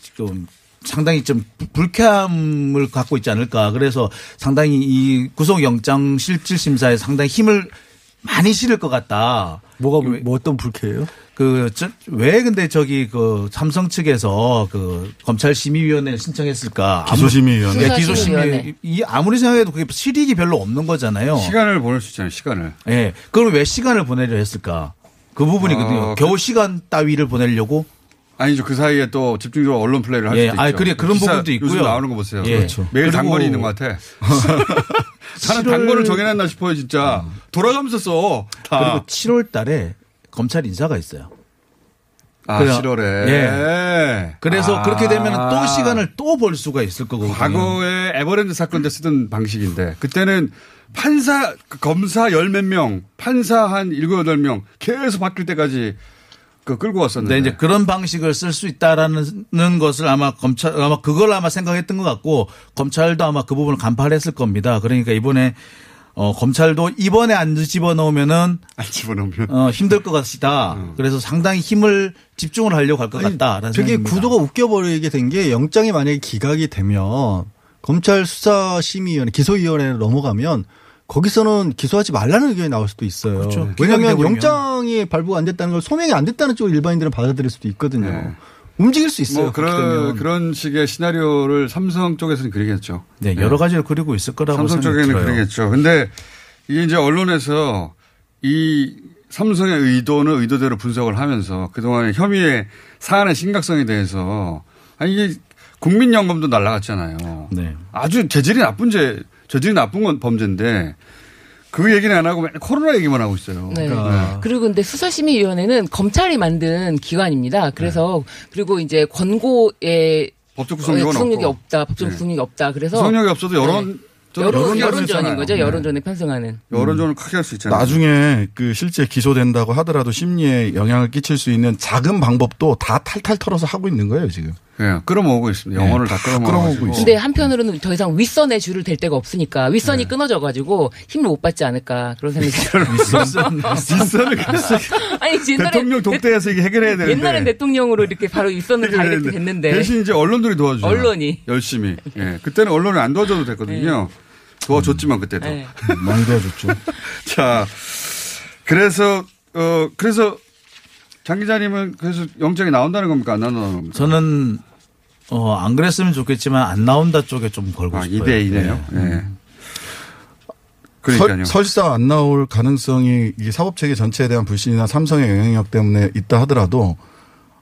지금 상당히 좀 불- 불쾌함을 갖고 있지 않을까. 그래서 상당히 이 구속영장 실질 심사에 상당히 힘을 많이 실을 것 같다. 뭐가 뭐 어떤 불쾌해요? 그, 저, 왜 근데 저기 그 삼성 측에서 그 검찰 심의위원회를 신청했을까? 기소심의위원회. 네. 기소심의. 이 아무리 생각해도 그게 실익이 별로 없는 거잖아요. 시간을 보낼 수 있잖아요. 시간을. 예. 그럼 왜 시간을 보내려 했을까? 그 부분이거든요. 어, 겨우 시간 따위를 보내려고? 아니죠. 그 사이에 또 집중적으로 언론 플레이를 할 예, 수도 아, 있죠. 그래, 그런 기사 부분도 있고요. 요즘 나오는 거 보세요. 예. 그렇죠. 매일 그리고 당번이 있는 것 같아. 나는 당번을 정해놨나 싶어요, 진짜. 돌아가면서 써. 다. 그리고 7월 달에 검찰 인사가 있어요. 아, 그래- 7월에. 예. 그래서 아. 그렇게 되면 또 시간을 또 벌 수가 있을 거거든요. 과거에 에버랜드 사건 때 쓰던 방식인데 그때는 판사 그 검사 열 몇 명, 판사 한 일곱 여덟 명 계속 바뀔 때까지 그 끌고 왔었는데. 네, 이제 그런 방식을 쓸 수 있다라는 것을 아마 검찰 아마 그걸 아마 생각했던 것 같고 검찰도 아마 그 부분을 간파했을 겁니다. 그러니까 이번에 어 검찰도 이번에 안 집어넣으면은 안 집어넣으면 어 힘들 것 같다. 그래서 상당히 힘을 집중을 하려고 할 것 같다라는 되게 생각입니다. 구도가 웃겨버리게 된 게 영장이 만약에 기각이 되면 검찰 수사심의위원회 기소위원회로 넘어가면 거기서는 기소하지 말라는 의견이 나올 수도 있어요. 그렇죠. 왜냐하면. 영장이 발부가 안 됐다는 걸 소명이 안 됐다는 쪽으로 일반인들은 받아들일 수도 있거든요. 움직일 수 있어요. 뭐 그런. 그런 식의 시나리오를 삼성 쪽에서는 그리겠죠. 네, 여러 가지를 그리고 있을 거라고 삼성 쪽에는 들어요. 그러겠죠. 근데 이게 이제 언론에서 이 삼성의 의도는 의도대로 분석을 하면서 그동안의 혐의의 사안의 심각성에 대해서 아니 이게 국민연금도 날라갔잖아요. 네. 아주 재질이 나쁜 죄, 재질이 나쁜 건 범죄인데 그 얘기는 안 하고 맨날 코로나 얘기만 하고 있어요. 네. 네. 그리고 근데 수사심의위원회는 검찰이 만든 기관입니다. 그래서 그리고 이제 권고에 법적 구속력은 구속력이 없고. 없다, 법적 네. 구속력이 없다. 그래서 구속력이 없어도 여론 저는 여론 여론전인. 거죠. 네. 여론전에 편승하는. 여론전을 크게 할 수 있잖아요. 나중에 그 실제 기소된다고 하더라도 심리에 영향을 끼칠 수 있는 작은 방법도 다 탈탈 털어서 하고 있는 거예요 지금. 예, 끌어모으고 있습니다. 영혼을 다 끌어모으고 끌어모으고 있어요. 근데 한편으로는 더 이상 윗선의 줄을 댈 데가 없으니까 윗선이 네. 끊어져 가지고 힘을 못 받지 않을까 그런 생각이 들어요. 윗선을 아니 옛날에 대통령 독대해서 이게 해결해야 되는데. 옛날엔 대통령으로 이렇게 바로 윗선을 다 이렇게 됐는데 대신 이제 언론들이 도와주죠. 언론이. 열심히. 예. 그때는 언론이 안 도와줘도 됐거든요. 도와줬지만 그때도. 네. 많이 도와줬죠. 자, 그래서 어 그래서 장 기자님은 그래서 영장이 나온다는 겁니까 안 나온다는 겁니까? 저는 어, 안 그랬으면 좋겠지만 안 나온다 쪽에 좀 걸고 아, 싶어요. 2대 2네요. 네. 예. 그러니까요. 설, 설사 안 나올 가능성이 이 사법 체계 전체에 대한 불신이나 삼성의 영향력 때문에 있다 하더라도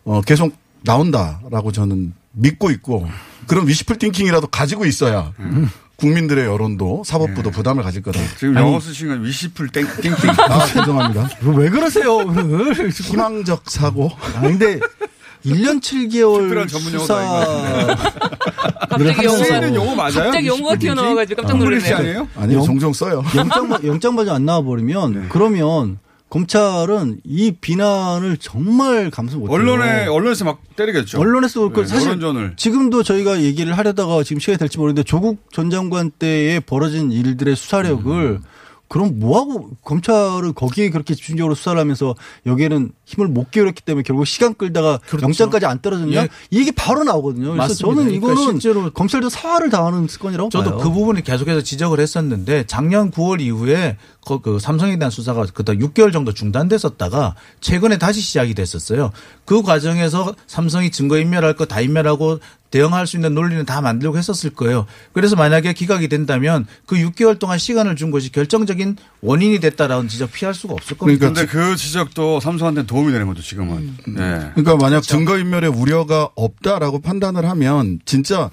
어, 계속 나온다라고 저는 믿고 있고 그런 위시풀 띵킹이라도 가지고 있어야 국민들의 여론도 사법부도 부담을 가질 거다. 지금 아니, 영어 쓰신 건 wishful think, thinking. 아, 죄송합니다. 왜 그러세요? 희망적 사고. 아, 근데 1년 7개월 특별한 전문 용어도 수사 갑자기 영어가 쓰이는 용어 맞아요? 갑자기 영어가 튀어나와가지고 깜짝 English 놀랐네요. 아니에요? 아니 영- 종종 써요. 영장 영장반이 안 나와 버리면 그러면 검찰은 이 비난을 정말 감수 못해요. 언론에 언론에서 막 때리겠죠. 언론에서 걸 네, 사실 여론전을. 지금도 저희가 얘기를 하려다가 지금 시간이 될지 모르는데 조국 전 장관 때에 벌어진 일들의 수사력을 그럼 뭐하고 검찰은 거기에 그렇게 집중적으로 수사를 하면서 여기에는 힘을 못 기울였기 때문에 결국 시간 끌다가 영장까지 안 떨어졌냐 예. 이게 바로 나오거든요. 그래서 맞습니다. 저는 그러니까 이거는 실제로 검찰도 사활을 당하는 사건이라고 저도 봐요. 그 부분을 계속해서 지적을 했었는데 작년 9월 이후에 그, 그 삼성에 대한 수사가 그다 6개월 정도 중단됐었다가 최근에 다시 시작이 됐었어요. 그 과정에서 삼성이 증거 인멸할 거 다 인멸하고 대응할 수 있는 논리는 다 만들고 했었을 거예요. 그래서 만약에 기각이 된다면 그 6개월 동안 시간을 준 것이 결정적인 원인이 됐다라는 지적 피할 수가 없을 겁니다. 그런데 그 지적도 삼성한테 도 움이 되는 거죠 지금은. 네. 그러니까 만약 증거 인멸의 우려가 없다라고 판단을 하면 진짜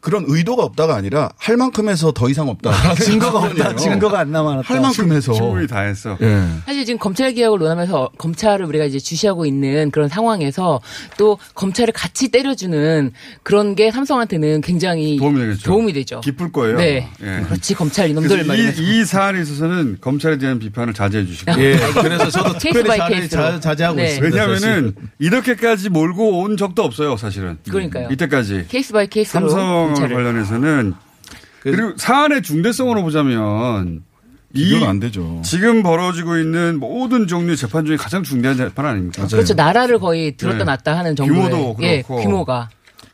그런 의도가 없다가 아니라 할 만큼에서 더 이상 없다. 증거가 없다. 증거가 안 남아났다. 할 만큼 해서. 충분히 다 했어. 예. 사실 지금 검찰 개혁을 논하면서 검찰을 우리가 이제 주시하고 있는 그런 상황에서 또 검찰을 같이 때려주는 그런 게 삼성한테는 굉장히 도움이 되겠죠. 도움이 되죠. 기쁠 거예요. 네. 예. 그렇지 검찰 이놈들 말이면서. 이, 이 사안에 있어서는 검찰에 대한 비판을 자제해 주시고. 예. 그래서 저도 케이스 특별히 by 자제. 자, 자제하고 네. 있습니다. 왜냐하면은 이렇게까지 몰고 온 적도 없어요, 사실은. 그러니까요. 이때까지. case by case로 삼성 검찰을. 관련해서는 그리고 사안의 중대성으로 보자면 이 비교가 안 되죠. 지금 벌어지고 있는 모든 종류의 재판 중에 가장 중대한 재판 아닙니까? 그렇죠. 나라를 거의 들었다 네. 놨다 하는 정도의 규모도 예, 그렇고. 규모가.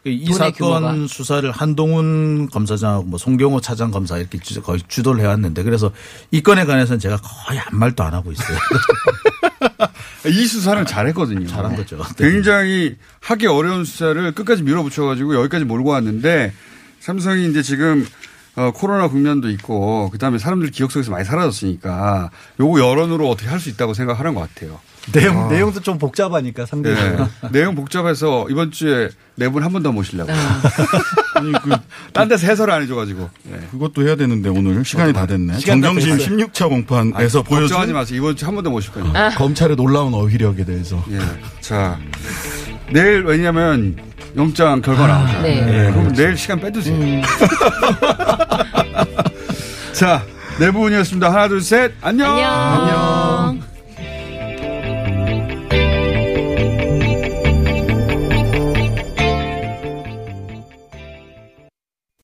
이 돈의 사건 규모가. 수사를 한동훈 검사장, 뭐 송경호 차장 검사 이렇게 주- 거의 주도를 해왔는데 그래서 이 건에 관해서는 제가 거의 아무 말도 안 하고 있어요. 이 수사는 잘했거든요. 잘한 거죠. 네. 굉장히 하기 어려운 수사를 끝까지 밀어붙여가지고 여기까지 몰고 왔는데 삼성이 이제 지금 어, 코로나 국면도 있고 그다음에 사람들 기억 속에서 많이 사라졌으니까 요거 여론으로 어떻게 할 수 있다고 생각하는 것 같아요. 내용 아. 내용도 좀 복잡하니까 상대가. 네. 내용 복잡해서 이번 주에 네 분 한 번 더 모시려고. 아니 그딴 데서 해설을 안 해줘가지고. 네. 그것도 해야 되는데 오늘 시간이 다 됐네. 정경심 됐어요. 16차 공판에서 아니, 보여준 걱정하지 마세요. 이번 주 한 번 더 모실 거예요. 검찰의 놀라운 어휘력에 대해서. 예. 자, 내일 왜냐면 영장 결과 나오잖아요. 네. 그럼 내일 시간 빼두세요. 자, 네 분이었습니다. 하나, 둘, 셋. 안녕. 안녕.